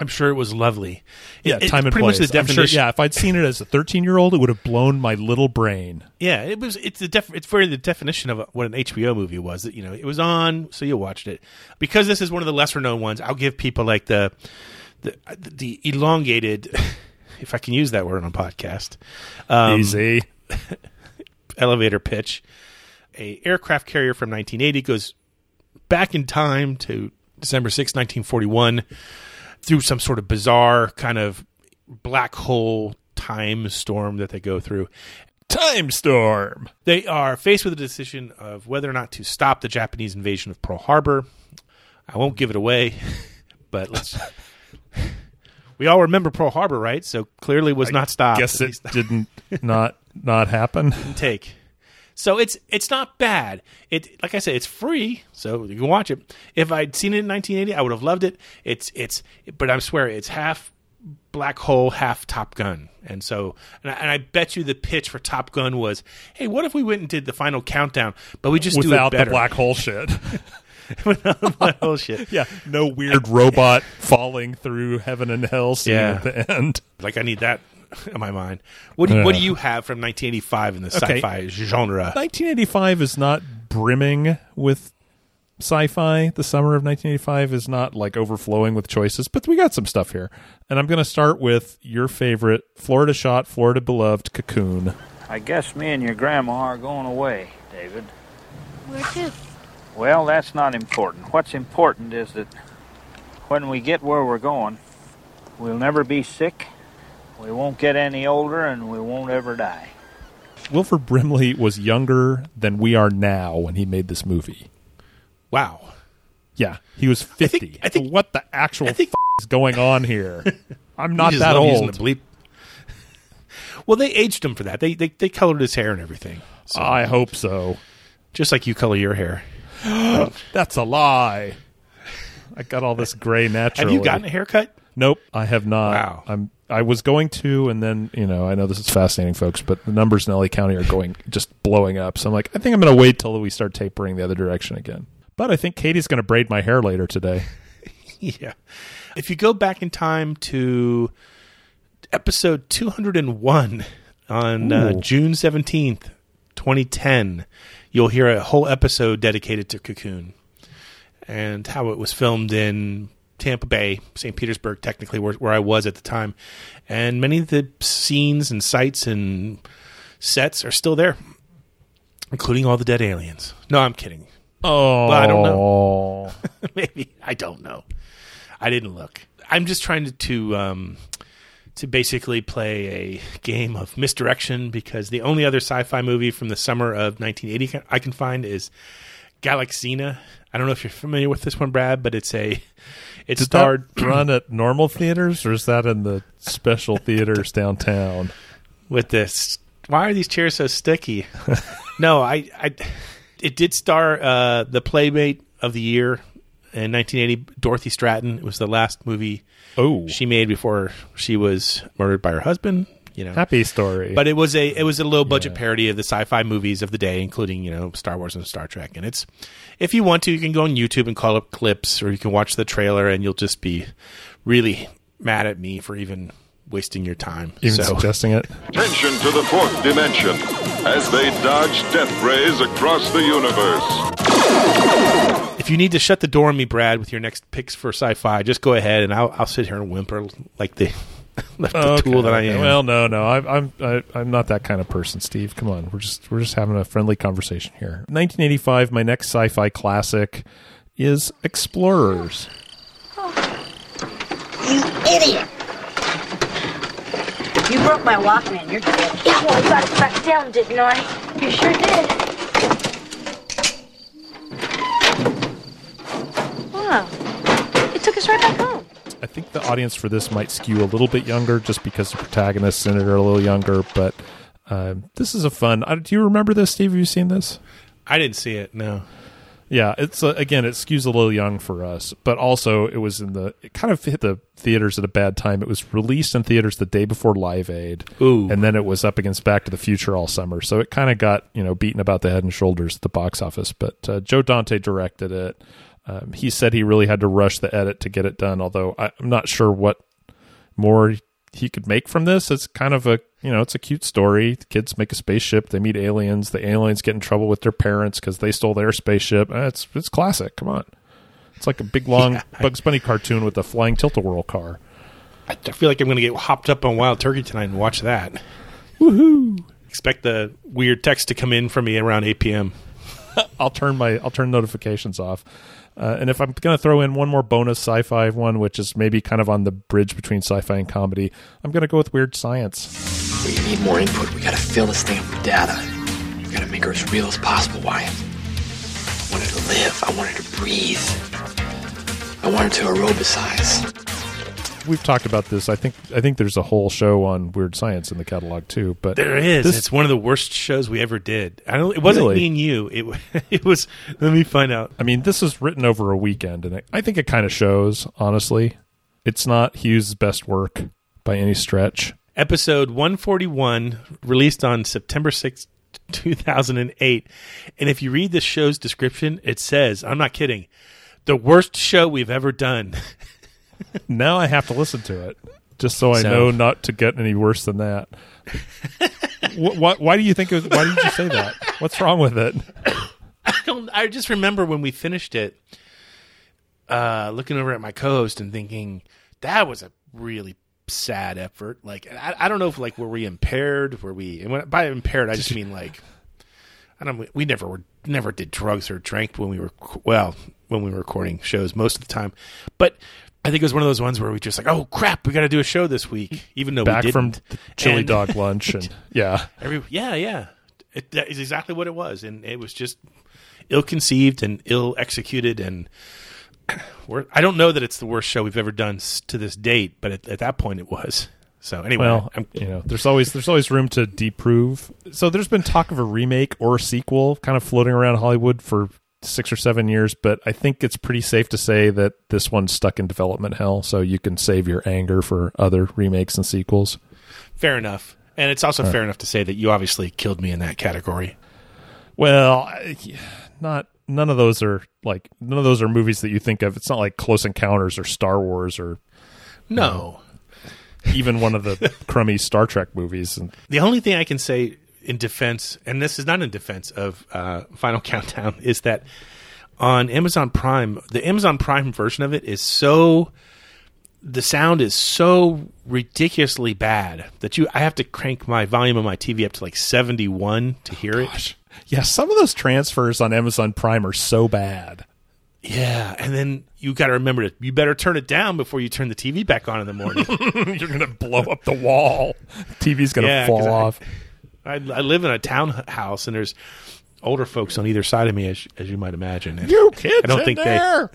I'm sure it was lovely. It- Yeah, time and pretty place. much the I'm sure- definition. yeah, if I'd seen it as a 13 year old, it would have blown my little brain. Yeah, it was. It's the def, It's very the definition of what an HBO movie was. That you know, it was on, so you watched it. Because this is one of the lesser known ones, I'll give people like the the the elongated, if I can use that word on a podcast, um, Easy. elevator pitch. A aircraft carrier from 1980 goes back in time to December 6, 1941, through some sort of bizarre kind of black hole time storm that they go through. Time storm. They are faced with a decision of whether or not to stop the Japanese invasion of Pearl Harbor. I won't give it away, but let's. we all remember Pearl Harbor, right? So clearly was not stopped. Guess it didn't not not happen. take. So it's it's not bad. It like I said, it's free, so you can watch it. If I'd seen it in 1980, I would have loved it. It's it's, but I swear it's half Black Hole, half Top Gun, and so and I, and I bet you the pitch for Top Gun was, hey, what if we went and did the final countdown, but we just do it Without the black hole shit. Without the black hole shit. yeah, no weird robot falling through heaven and hell scene Yeah. at the end. Like I need that in my mind. What do you, what do you have from 1985 in the Okay. sci-fi genre? 1985 is not brimming with sci-fi. The summer of 1985 is not like overflowing with choices, but we got some stuff here. And I'm going to start with your favorite Florida shot, Florida beloved Cocoon. I guess me and your grandma are going away, David. Where to? Well, that's not important. What's important is that when we get where we're going, we'll never be sick, we won't get any older, and we won't ever die. Wilford Brimley was younger than we are now when he made this movie. Wow. Yeah, he was 50. I think, what the actual f- is going on here? I'm not that old. the bleep. Well, they aged him for that. They they, they colored his hair and everything. So, I hope so. just like you color your hair. That's a lie. I got all this gray naturally. Have you gotten a haircut? Nope, I have not. Wow. I'm I was going to, and then you know I know this is fascinating, folks, but the numbers in LA County are going just blowing up. So I'm like, I think I'm going to wait till we start tapering the other direction again. But I think Katie's going to braid my hair later today. yeah. If you go back in time to episode 201 on uh, June 17th, 2010, you'll hear a whole episode dedicated to Cocoon and how it was filmed in Tampa Bay, St. Petersburg, technically, where, where I was at the time. And many of the scenes and sites and sets are still there, including all the dead aliens. No, I'm kidding. Oh, Well, I don't know. Maybe I don't know. I didn't look. I'm just trying to to, um, to basically play a game of misdirection because the only other sci-fi movie from the summer of 1980 I can find is Galaxina. I don't know if you're familiar with this one, Brad, but it's a it Did starred that run at normal theaters, or is that in the special theaters downtown? with this. Why are these chairs so sticky? no, I, I, it did star uh, the playmate of the year in 1980, Dorothy Stratten. It was the last movie oh she made before she was murdered by her husband. You know, Happy story. but it was a it was a low budget parody of the sci-fi movies of the day, including you know Star Wars and Star Trek. And it's if you want to, you can go on YouTube and call up clips, or you can watch the trailer, and you'll just be really mad at me for even wasting your time. Even so. suggesting it. attention to the fourth dimension as they dodge death rays across the universe. If you need to shut the door on me, Brad, with your next picks for sci-fi, just go ahead and I'll, I'll sit here and whimper like the, like the Okay, tool that I am. Well, no, no, I'm I'm I, I'm not that kind of person, Steve. Come on, we're just we're just having a friendly conversation here. 1985, my next sci-fi classic is Explorers. You idiot! You broke my Walkman. You're dead. Yeah, well, I got it back down, didn't I? You sure did. Wow. It took us right back home. I think the audience for this might skew a little bit younger, just because the protagonists in it are a little younger. But um, this is a fun. Uh, do you remember this, Steve? Have you seen this? I didn't see it. No. Yeah, it's uh, again, it skews a little young for us, but also it was in the it kind of hit the theaters at a bad time. It was released in theaters the day before Live Aid, Ooh. and then it was up against Back to the Future all summer, so it kind of got you know beaten about the head and shoulders at the box office. But uh, Joe Dante directed it. Um, he said he really had to rush the edit to get it done. Although I, I'm not sure what more he could make from this. It's kind of a you know it's a cute story. The kids make a spaceship. They meet aliens. The aliens get in trouble with their parents because they stole their spaceship. Uh, It's it's classic. Come on, it's like a big long Yeah. Bugs Bunny cartoon with a flying tilt a whirl car. I, I feel like I'm going to get hopped up on Wild Turkey tonight and watch that. Woohoo! Expect the weird text to come in from me around 8 p.m. I'll turn my I'll turn notifications off. Uh, and if I'm going to throw in one more bonus sci-fi one, which is maybe kind of on the bridge between sci-fi and comedy, I'm going to go with Weird Science. We need more input. We gotta fill this thing up with data. We gotta make her as real as possible, Wyatt. I want her to live. I want her to breathe. I want her to aerobicize. We've talked about this. I think I think there's a whole show on Weird Science in the catalog too. But There is. this- it's one of the worst shows we ever did. I don't. It wasn't Really? me and you. It it was. Let me find out. I mean, this is written over a weekend, and it, I think it kind of shows. Honestly, it's not Hughes' best work by any stretch. Episode 141, released on September 6th, 2008. And if you read the show's description, it says, I'm not kidding, the worst show we've ever done. now I have to listen to it just so I So- know not to get any worse than that. Wh- why, why do you think? It was, why did you say that? What's wrong with it? I don't. I just remember when we finished it, uh, looking over at my co-host and thinking that was a really sad effort. Like I, I don't know if like were we impaired? Were we? And when, by impaired, I just mean like I don't. We never were. Never did drugs or drank when we were well when we were recording shows most of the time, but. I think it was one of those ones where we just like, oh crap, we got to do a show this week, even though Back we from chili And- dog lunch, and yeah, Every yeah, yeah. It, that is exactly what it was, and it was just ill conceived and ill executed. And we're, I don't know that it's the worst show we've ever done to this date, but at, at that point it was. So anyway, well, I'm, you know, there's always there's always room to deprove. So there's been talk of a remake or a sequel, kind of floating around Hollywood for six or seven years. But I think it's pretty safe to say that this one's stuck in development hell. So you can save your anger for other remakes and sequels. fair enough, and it's also right. fair enough to say that you obviously killed me in that category. Well, not none of those are like none of those are movies that you think of. It's not like Close Encounters or Star Wars or No. even one of the crummy Star Trek movies. And The only thing I can say in defense, and this is not in defense of uh, Final Countdown, is that on Amazon Prime, the Amazon Prime version of it is so the sound is so ridiculously bad that you I have to crank my volume of my TV up to like 71 to hear it. yeah, some of those transfers on Amazon Prime are so bad. Yeah, and then you got to remember to you better turn it down before you turn the TV back on in the morning. You're going to blow up the wall. TV's going to Yeah, fall off. I, I live in a townhouse, and there's older folks on either side of me, as, as you might imagine. And You kids I don't in think there!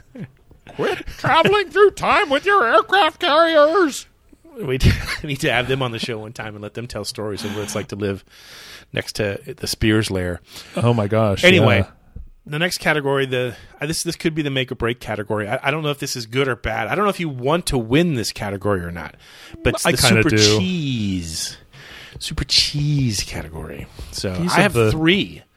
Quit traveling through time with your aircraft carriers. We need to have them on the show one time and let them tell stories of what it's like to live next to the Spears lair. Oh my gosh! Anyway, yeah. the next category, the this this could be the make or break category. I, I don't know if this is good or bad. I don't know if you want to win this category or not. But I the super do. cheese, super cheese category. So These I have the- three.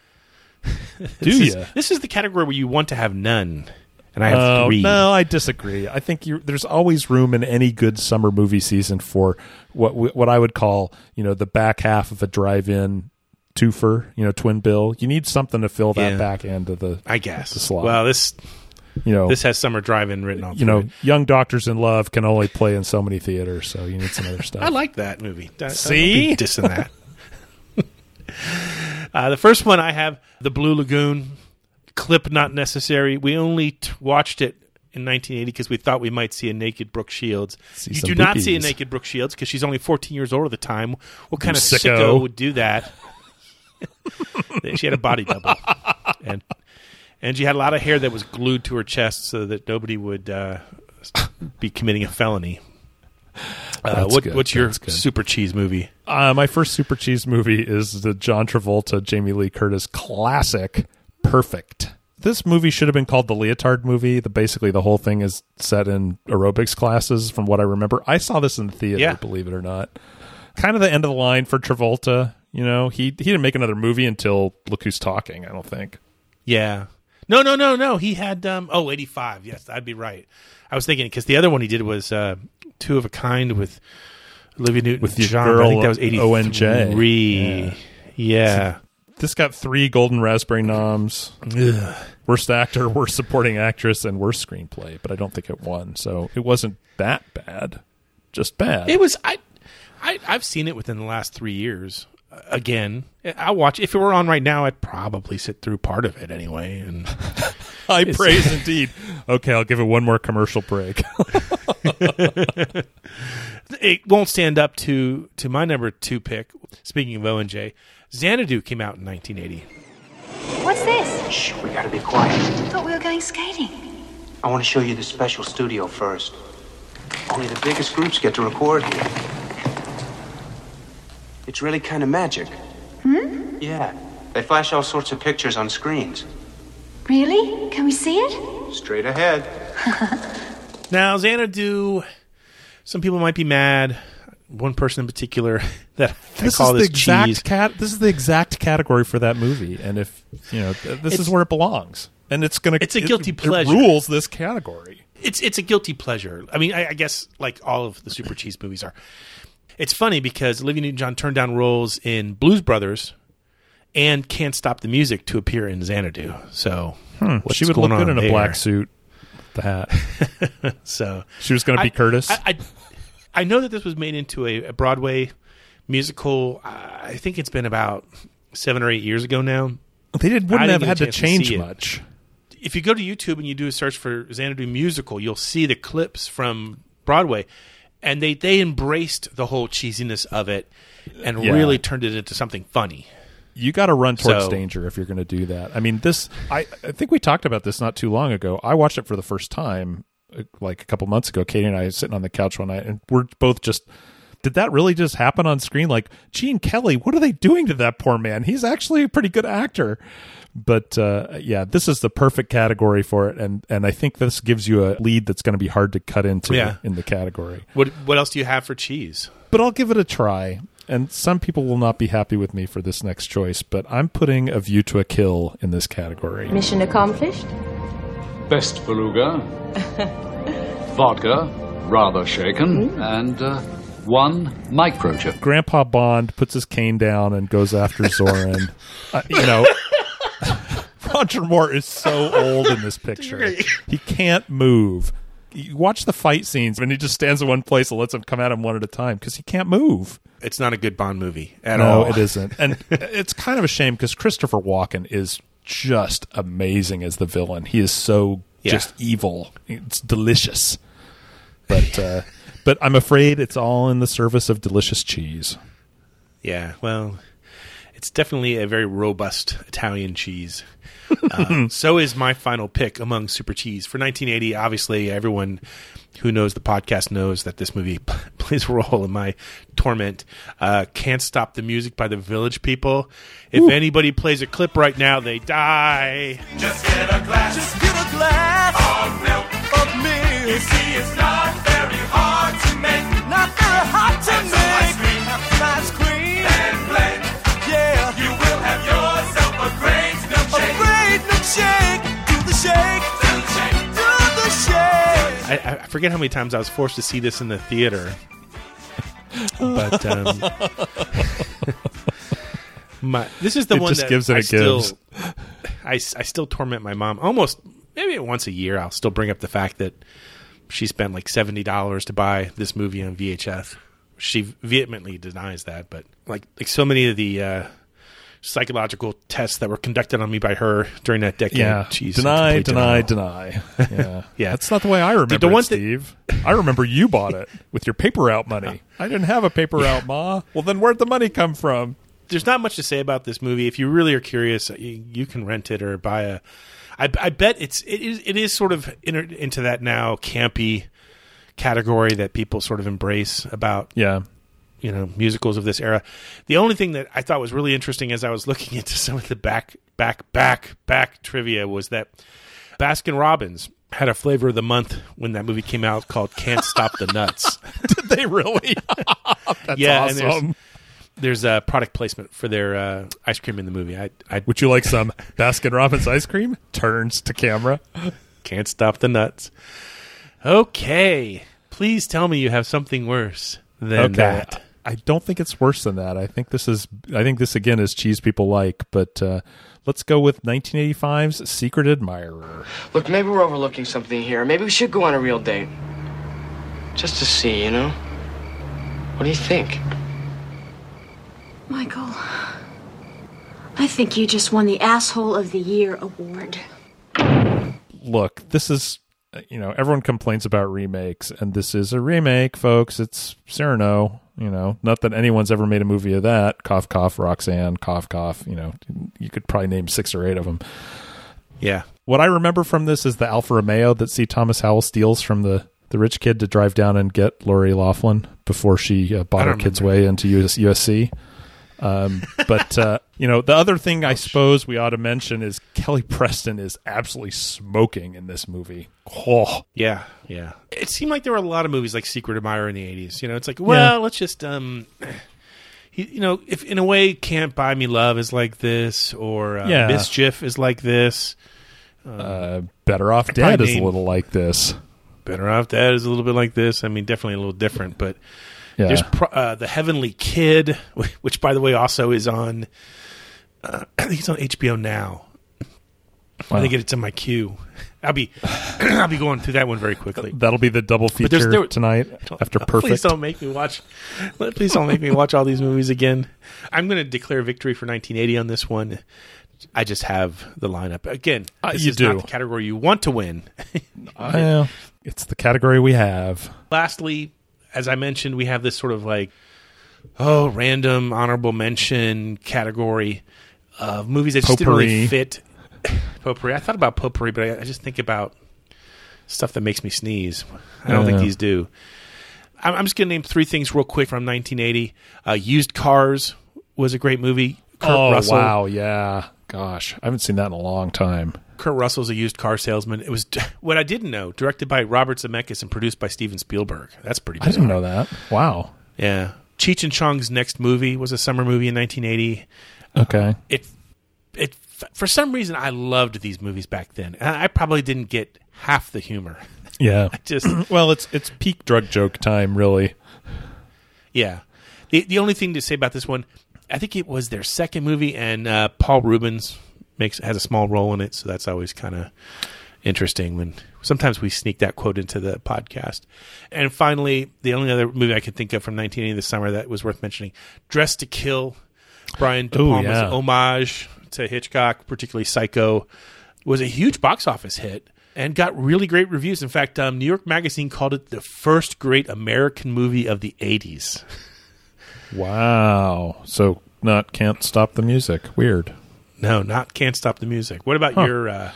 Do this is. This is the category where you want to have none, and I have Oh, three. No, I disagree. I think you, there's always room in any good summer movie season for what what I would call, you know, the back half of a drive-in twofer, you know, twin bill. You need something to fill that Yeah. back end of the I guess. slot. Well, this you know, this has summer drive-in written on. It. You know, Young Doctors in Love can only play in so many theaters, so you need some other stuff. I like that movie. See? be dissing that. uh, the first one I have, The Blue Lagoon. Clip not necessary. We only t- watched it in 1980 because we thought we might see a naked Brooke Shields. See you do not see a naked Brooke Shields because she's only 14 years old at the time. What kind You of sicko. sicko would do that? she had a body double, and and she had a lot of hair that was glued to her chest so that nobody would uh, be committing a felony. Uh, what, what's your super cheese movie? Uh, my first super cheese movie is the John Travolta, Jamie Lee Curtis classic, Perfect. This movie should have been called the Leotard movie. The basically the whole thing is set in aerobics classes, from what I remember. I saw this in the theater, Yeah. believe it or not. Kind of the end of the line for Travolta. You know, he he didn't make another movie until Look Who's Talking. I don't think. Yeah. No, no, no, no. He had um oh 85. Yes, I'd be right. I was thinking because the other one he did was uh Two of a Kind with Olivia Newton With John. I think that was 83. ONJ. Yeah. yeah. This got three Golden Raspberry noms. Ugh. Worst actor, worst supporting actress, and worst screenplay. But I don't think it won, so it wasn't that bad. Just bad. It was I, I I've seen it within the last three years. Again, I watch. If it were on right now, I'd probably sit through part of it anyway. And I praise indeed. Okay, I'll give it one more commercial break. it won't stand up to to my number two pick. Speaking of O and J, Xanadu came out in 1980. What's this? Shh, we gotta be quiet. I Thought we were going skating. I want to show you the special studio first. Only the biggest groups get to record here. It's really kind of magic. Hmm? Yeah. They flash all sorts of pictures on screens. Really? Can we see it? Straight ahead. Now Xanadu, some people might be mad. One person in particular that I this call is this the exact cheese. cat. This is the exact category for that movie, and if you know, th- this is where it belongs, and it's gonna. It's a guilty it pleasure. rules this category. It's it's a guilty pleasure. I mean, I, I guess like all of the super cheese movies are. It's funny because Olivia Newton-John turned down roles in Blues Brothers and Can't Stop the Music to appear in Xanadu. So Hmm. She would going look good in a black suit, the hat. so She was gonna be I- Curtis? I, I I know that this was made into a, a Broadway musical. I think it's been about seven or eight years ago now. They did, wouldn't have had to change it. much. If you go to YouTube and you do a search for Xanadu musical, you'll see the clips from Broadway, and they they embraced the whole cheesiness of it and Yeah. really turned it into something funny. You got to run towards So- danger if you're going to do that. I mean, this. I, I think we talked about this not too long ago. I watched it for the first time, uh, like a couple months ago. Katie and I sitting on the couch one night, and we're both just. Did that really just happen on screen? Like Gene Kelly, what are they doing to that poor man? He's actually a pretty good actor. But uh, yeah, this is the perfect category for it, and and I think this gives you a lead that's going to be hard to cut into Yeah. in the category. What what else do you have for cheese? But I'll give it a try. And some people will not be happy with me for this next choice, but I'm putting A View to a Kill in this category. Mission accomplished? Best beluga, vodka, rather shaken, and uh, one microchip. Grandpa Bond puts his cane down and goes after Zorin. uh, you know, Roger Moore is so old in this picture. He can't move. You watch the fight scenes, and he just stands in one place and lets them come at him one at a time because he can't move. It's not a good Bond movie at no, all. it isn't. And it's kind of a shame because Christopher Walken is just amazing as the villain. He is so Yeah. just evil. It's delicious. But uh, but I'm afraid it's all in the service of delicious cheese. Yeah, well, it's definitely a very robust Italian cheese. Uh, so is my final pick among super cheese for 1980. Obviously, everyone who knows the podcast knows that this movie plays a role in my torment. Uh, Can't stop the music by the Village People. If anybody plays a clip right now, they die. Just get a glass. Just get a glass of milk of milk. You see, it's not Not very hard to make. Ice cream. Have ice cream. And blend. Yeah. You will have yourself a great milkshake. A great milkshake. Do the shake. Do the shake. Do I, I forget how many times I was forced to see this in the theater. But um, my this is the It one just that gives and I it still, gives. I, I still torment my mom almost maybe once a year. I'll still bring up the fact that she spent like seventy dollars to buy this movie on VHS. She vehemently denies that, but like like so many of the uh, psychological tests that were conducted on me by her during that decade. Yeah. she's deny, deny, denial. deny. Yeah. Yeah. That's not the way I remember the it, ones that- Steve. I remember you bought it with your paper out money. I didn't have a paper out, Ma. Well, then where'd the money come from? there's not much to say about this movie. If you really are curious, you, you can rent it or buy a. I, I bet it's it is it is sort of inter, into that now campy category that people sort of embrace about Yeah. you know musicals of this era. The only thing that I thought was really interesting as I was looking into some of the back back back back trivia was that Baskin Robbins had a flavor of the month when that movie came out called "Can't Stop the Nuts." Did they really? That's yeah, awesome. There's a product placement for their uh, ice cream in the movie. I, I Would you like some Baskin Robbins ice cream? Turns to camera. can't stop the nuts. Okay, please tell me you have something worse than okay. that. I don't think it's worse than that. I think this is. I think this again is cheese people like. But uh, let's go with 1985's Secret Admirer. Look, maybe we're overlooking something here. Maybe we should go on a real date. Just to see, you know? What do you think? Michael, I think you just won the Asshole of the Year award. Look, this is. You know, everyone complains about remakes, and this is a remake, folks. It's Cyrano. You know, not that anyone's ever made a movie of that. Cough, cough, Roxanne, cough, cough. You know, you could probably name six or eight of them. Yeah, What I remember from this is the Alfa Romeo that C. Thomas Howell steals from the, the rich kid to drive down and get Lori Loughlin before she uh, bought her kid's way into US, USC. Um, but uh, you know, the other thing I suppose we ought to mention is Kelly Preston is absolutely smoking in this movie. Oh, Yeah, yeah. It seemed like there were a lot of movies like Secret Admirer in the '80s. You know, it's like, well, Yeah. let's just, um, you know, if in a way, Can't Buy Me Love is like this, or uh, Yeah. Mischief is like this. uh, Better Off Dead is a little like this. Better Off Dead is a little bit like this. I mean, definitely a little different, but Yeah. there's pro- uh, the Heavenly Kid, which, by the way, also is on. Uh, I think it's on HBO now. I Wow. think it's in my queue. I'll be, I'll be going through that one very quickly. That'll be the double feature there- tonight after Perfect. Please don't make me watch. Please don't make me watch all these movies again. I'm going to declare victory for 1980 on this one. I just have the lineup again. Uh, you is not do. the category you want to win. Well, it's the category we have. Lastly, as I mentioned, we have this sort of like oh random honorable mention category of movies that just didn't really fit. Potpourri. I thought about potpourri, but I, I just think about stuff that makes me sneeze. I don't think these do. I'm, I'm just going to name three things real quick from 1980. Uh, Used Cars was a great movie. Kurt oh Russell. wow, yeah. Gosh, I haven't seen that in a long time. Kurt Russell's a used car salesman. It was what I didn't know. Directed by Robert Zemeckis and produced by Steven Spielberg. That's pretty. I didn't know that. Wow. Yeah. Cheech and Chong's next movie was a summer movie in 1980. Okay. It, it, for some reason, I loved these movies back then. And I probably didn't get half the humor. Yeah. Just, well, it's it's peak drug joke time, really. yeah. The the only thing to say about this one, I think it was their second movie, and uh, Paul Reubens makes has a small role in it, so that's always kind of interesting when sometimes we sneak that quote into the podcast. And finally, the only other movie I could think of from 1980 this summer that was worth mentioning, Dressed to Kill, Brian De Ooh, Palma's yeah. homage to Hitchcock, particularly Psycho, was a huge box office hit and got really great reviews. In fact, um, New York Magazine called it the first great American movie of the 80s. Wow. So not can't stop the music. Weird. No, not Can't Stop the Music. What about Huh. your uh,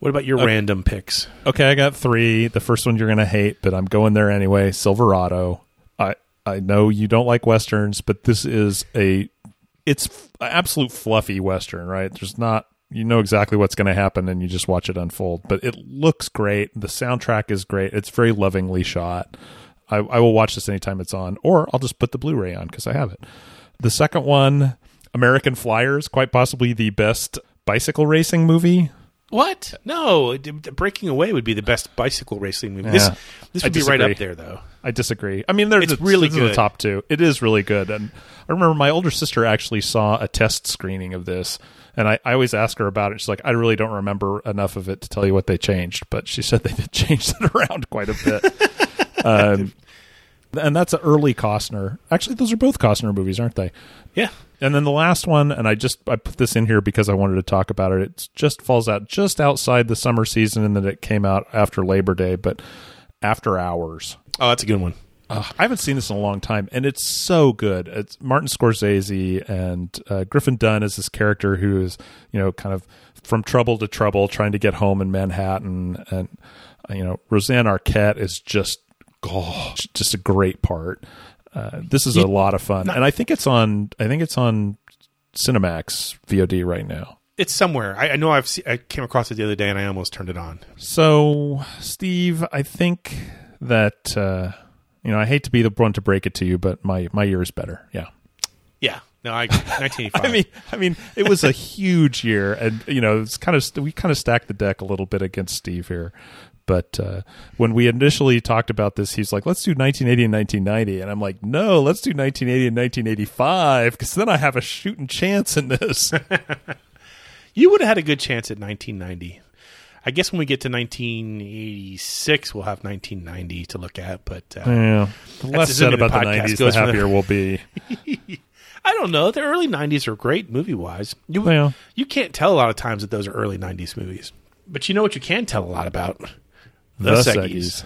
what about your Okay. random picks? Okay, I got three. The first one you're gonna hate, but I'm going there anyway. Silverado. I I know you don't like westerns, but this is a it's f- absolute fluffy western, right? There's not you know exactly what's going to happen and you just watch it unfold. But it looks great. The soundtrack is great. It's very lovingly shot. I, I will watch this anytime it's on, or I'll just put the Blu-ray on because I have it. The second one, American Flyers, quite possibly the best bicycle racing movie What? No, Breaking Away would be the best bicycle racing movie. This Yeah. this I would be right up there, though. I disagree. I mean, there's It's really this is the good. top two. It is really good, and I remember my older sister actually saw a test screening of this, and I, I always ask her about it. She's like, I really don't remember enough of it to tell you what they changed, but she said they did change it around quite a bit. um, and that's an early Costner. Actually, those are both Costner movies, aren't they? Yeah. And then the last one, and I just I put this in here because I wanted to talk about it. It just falls out just outside the summer season, and then it came out after Labor Day, but After Hours. Oh, that's a good one. Ugh, I haven't seen this in a long time, and it's so good. It's Martin Scorsese and uh, Griffin Dunne is this character who is, you know, kind of from trouble to trouble, trying to get home in Manhattan, and uh, you know, Rosanna Arquette is just, oh, just a great part. Uh, this is a lot of fun, and I think it's on. I think it's on Cinemax VOD right now. It's somewhere. I, I know I've se- I came across it the other day, and I almost turned it on. So, Steve, I think that uh, you know I hate to be the one to break it to you, but my my year is better. Yeah. Yeah. No, I 1985. I mean, I mean, it was a huge year, and you know, it's kind of we kind of stacked the deck a little bit against Steve here. But uh, when we initially talked about this, he's like, "Let's do 1980 and 1990," and I'm like, "No, let's do 1980 and 1985 because then I have a shooting chance in this." you would have had a good chance at 1990. I guess when we get to 1986, we'll have 1990 to look at. But uh, yeah, the less said about the podcast 90s, the happier there. we'll be. I don't know. The early '90s are great movie wise. You Yeah. you can't tell a lot of times that those are early '90s movies. But you know what you can tell a lot about The Seggies.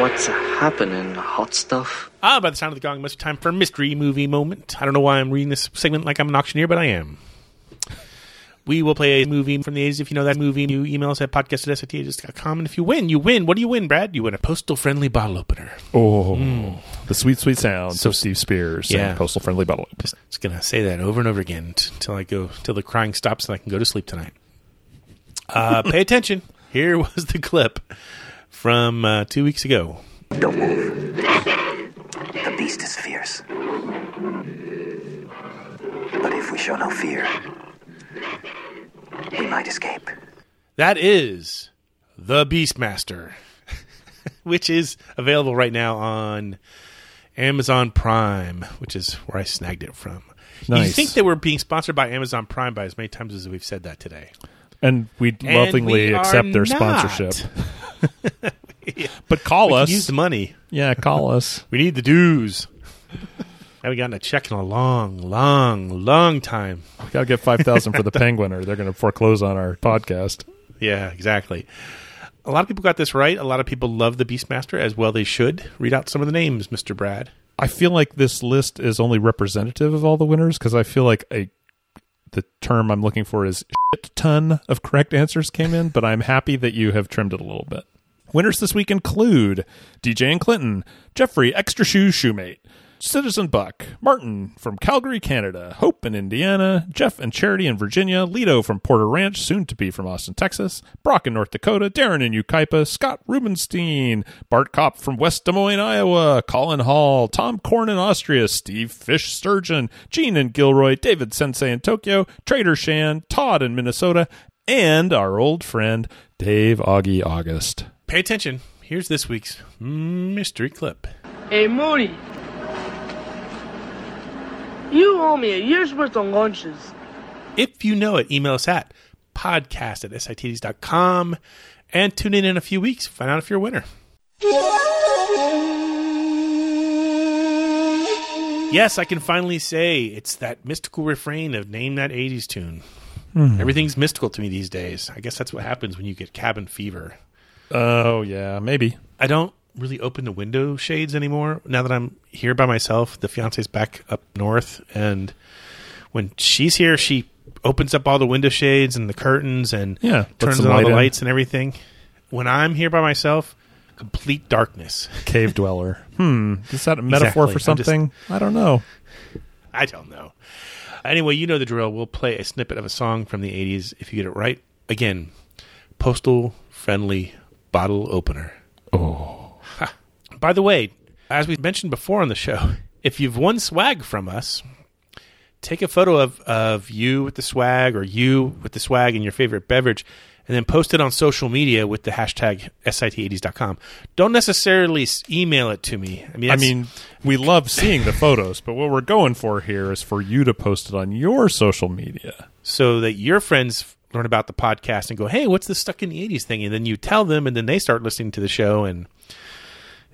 What's happening, hot stuff? Ah, by the sound of the gong, it must be time for a mystery movie moment. I don't know why I'm reading this segment like I'm an auctioneer, but I am. We will play a movie from the 80s. If you know that movie, you email us at podcast at SAT.com. And if you win, you win. What do you win, Brad? You win a postal friendly bottle opener. Oh, the sweet, sweet sounds of Steve Spears Yeah. and postal friendly bottle. Just, just going to say that over and over again until till I go, till the crying stops and I can go to sleep tonight. Uh, pay attention. Here was the clip from uh, two weeks ago. Don't move. The beast is fierce. But if we show no fear, we might escape. That is The Beastmaster, which is available right now on Amazon Prime, which is where I snagged it from. You think that we're being sponsored by Amazon Prime by as many times as we've said that today. And we lovingly we accept their not. sponsorship. but call We us. use the money. Yeah, call us. We need the dues. haven't gotten a check in a long, long, long time. We Got to get five thousand for the penguin, or they're going to foreclose on our podcast. Yeah, exactly. A lot of people got this right. A lot of people love the Beastmaster as well. They should read out some of the names, Mister Brad. I feel like this list is only representative of all the winners because I feel like a the term I'm looking for is shit ton of correct answers came in, but I'm happy that you have trimmed it a little bit. Winners this week include DJ and Clinton, Jeffrey Extra Shoes Shoemate, Citizen Buck, Martin from Calgary, Canada, Hope in Indiana, Jeff and Charity in Virginia, Lido from Porter Ranch, soon to be from Austin, Texas, Brock in North Dakota, Darren in Yucaipa, Scott Rubenstein, Bart Kopp from West Des Moines, Iowa, Colin Hall, Tom Korn in Austria, Steve Fish Sturgeon, Gene in Gilroy, David Sensei in Tokyo, Trader Shan, Todd in Minnesota, and our old friend Dave Augie August. Pay attention. Here's this week's mystery clip. Hey, Moody. You owe me a year's worth of lunches. If you know it, email us at podcast at sit80s.com and tune in in a few weeks. Find out if you're a winner. Yes, I can finally say it's that mystical refrain of name that 80s tune. Hmm. Everything's mystical to me these days. I guess that's what happens when you get cabin fever. Oh, yeah, maybe. I don't really open the window shades anymore now that I'm here by myself. The fiance's back up north, and when she's here, she opens up all the window shades and the curtains and Yeah, turns on all the in. lights and everything. When I'm here by myself, complete darkness. Cave dweller. Hmm. Is that a metaphor Exactly. for I'm just- something? I don't know. I don't know. Anyway, you know the drill. We'll play a snippet of a song from the 80s if you get it right. Again, postal friendly bottle opener. Oh. By the way, as we mentioned before on the show, if you've won swag from us, take a photo of, of you with the swag or you with the swag and your favorite beverage and then post it on social media with the hashtag sit80s.com. Don't necessarily email it to me. I mean, I mean, we love seeing the photos, but what we're going for here is for you to post it on your social media. so that your friends learn about the podcast and go, "Hey, what's this stuck in the '80s thing?" And then you tell them, and then they start listening to the show, and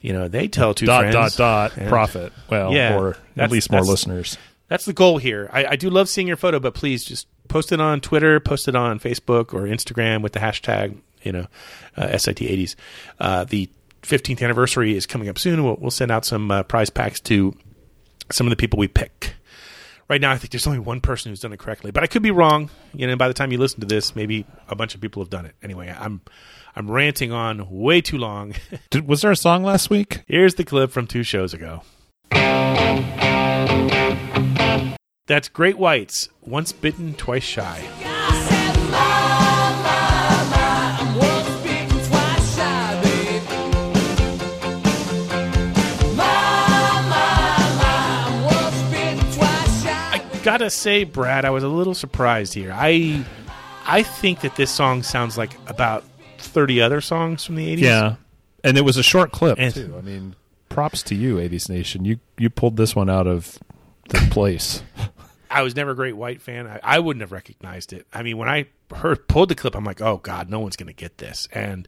you know they tell two Dot, friends. dot, dot, And- profit. Well, or at least more listeners. That's the goal here. I, I do love seeing your photo, but please just post it on Twitter, post it on Facebook or Instagram with the hashtag, you know, uh, SIT80s. Uh, the 15th anniversary is coming up soon. We'll, we'll send out some uh, prize packs to some of the people we pick. Right now, I think there's only one person who's done it correctly, but I could be wrong. You know, by the time you listen to this, maybe a bunch of people have done it. Anyway, I'm I'm ranting on way too long. Did, was there a song last week? Here's the clip from two shows ago. That's Great Whites, once bitten, twice shy. I gotta say, Brad, I was a little surprised here. I I think that this song sounds like about thirty other songs from the eighties. Yeah, and it was a short clip And- too. I mean, props to you, 80s Nation. You you pulled this one out of the place. I was never a great white fan. I, I wouldn't have recognized it. I mean, when I heard pulled the clip, I'm like, oh god, no one's gonna get this. And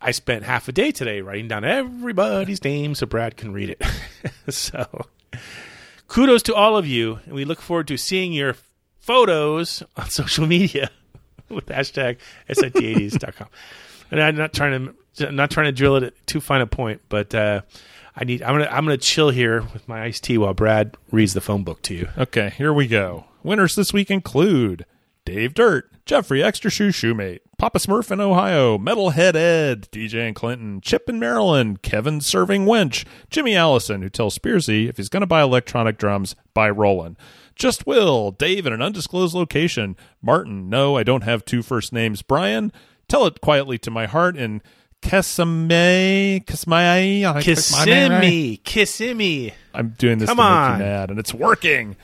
I spent half a day today writing down everybody's name so Brad can read it. so kudos to all of you, and we look forward to seeing your photos on social media with hashtag sit80s.com. And I'm not trying to not trying to drill it at too fine a point, but uh, I need I'm gonna I'm gonna chill here with my iced tea while Brad reads the phone book to you. Okay, here we go. Winners this week include Dave Dirt, Jeffrey Extra Shoe Shoemate, Papa Smurf in Ohio, Metalhead Ed, DJ and Clinton, Chip in Maryland, Kevin Serving Wench, Jimmy Allison, who tells Spearsy if he's going to buy electronic drums, buy Roland. Just Will, Dave in an undisclosed location, Martin, no, I don't have two first names, Brian, tell it quietly to my heart, and Kesame, Kesmai, Kissimmee, Kissimmee. I'm doing this Come to make on. you mad, and it's working.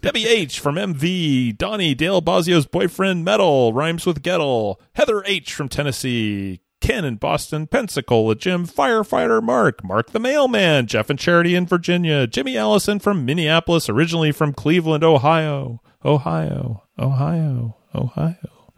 Debbie H from MV, Donnie Dale Bozzio's boyfriend Metal rhymes with Gettle, Heather H from Tennessee, Ken in Boston, Pensacola, Jim Firefighter Mark, Mark the Mailman, Jeff and Charity in Virginia, Jimmy Allison from Minneapolis, originally from Cleveland, Ohio, Ohio, Ohio, Ohio.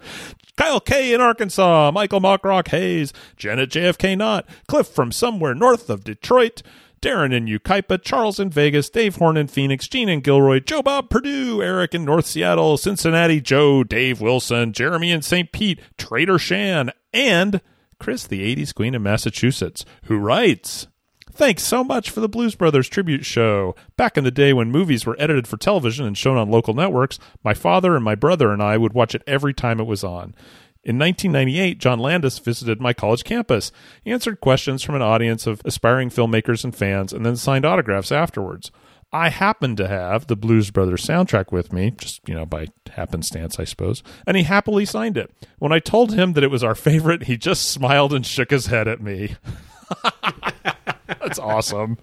Kyle K in Arkansas, Michael Mockrock Hayes, Janet JFK Knott, Cliff from somewhere north of Detroit, Darren in Yucaipa, Charles in Vegas, Dave Horn in Phoenix, Gene in Gilroy, Joe Bob Purdue, Eric in North Seattle, Cincinnati Joe, Dave Wilson, Jeremy in St. Pete, Trader Shan, and Chris, the 80s Queen of Massachusetts, who writes. Thanks so much for the Blues Brothers tribute show. Back in the day when movies were edited for television and shown on local networks, my father and my brother and I would watch it every time it was on. In 1998, John Landis visited my college campus. He answered questions from an audience of aspiring filmmakers and fans and then signed autographs afterwards. I happened to have the Blues Brothers soundtrack with me, just, you know, by happenstance, I suppose, and he happily signed it. When I told him that it was our favorite, he just smiled and shook his head at me. That's awesome.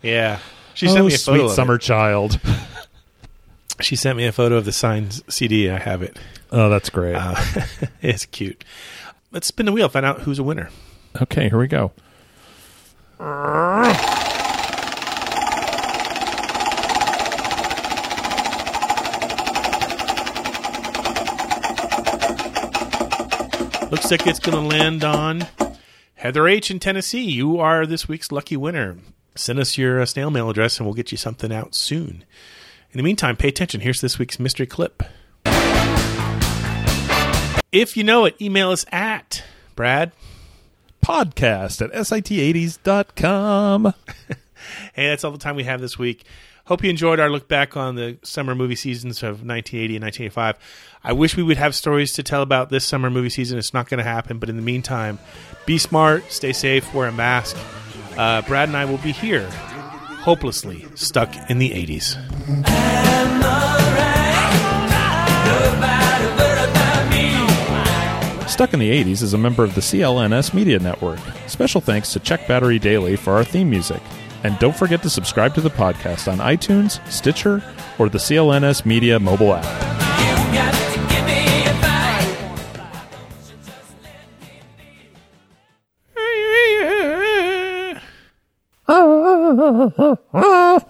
Yeah. She oh, sent me a photo sweet of it. summer child. She sent me a photo of the signed CD. I have it. Oh, that's great. Uh, it's cute. Let's spin the wheel. Find out who's a winner. Okay, here we go. Looks like it's going to land on Heather H in Tennessee. You are this week's lucky winner. Send us your uh, snail mail address and we'll get you something out soon. In the meantime, pay attention. Here's this week's mystery clip. If you know it, email us at Brad. Podcast at sit80s.com. Hey, that's all the time we have this week. Hope you enjoyed our look back on the summer movie seasons of 1980 and 1985. I wish we would have stories to tell about this summer movie season. It's not going to happen, but in the meantime, be smart, stay safe, wear a mask. Uh, Brad and I will be here, hopelessly stuck in the 80s. Stuck in the 80s is a member of the CLNS Media Network. Special thanks to Check Battery Daily for our theme music. And don't forget to subscribe to the podcast on iTunes, Stitcher, or the CLNS Media mobile app. Oh.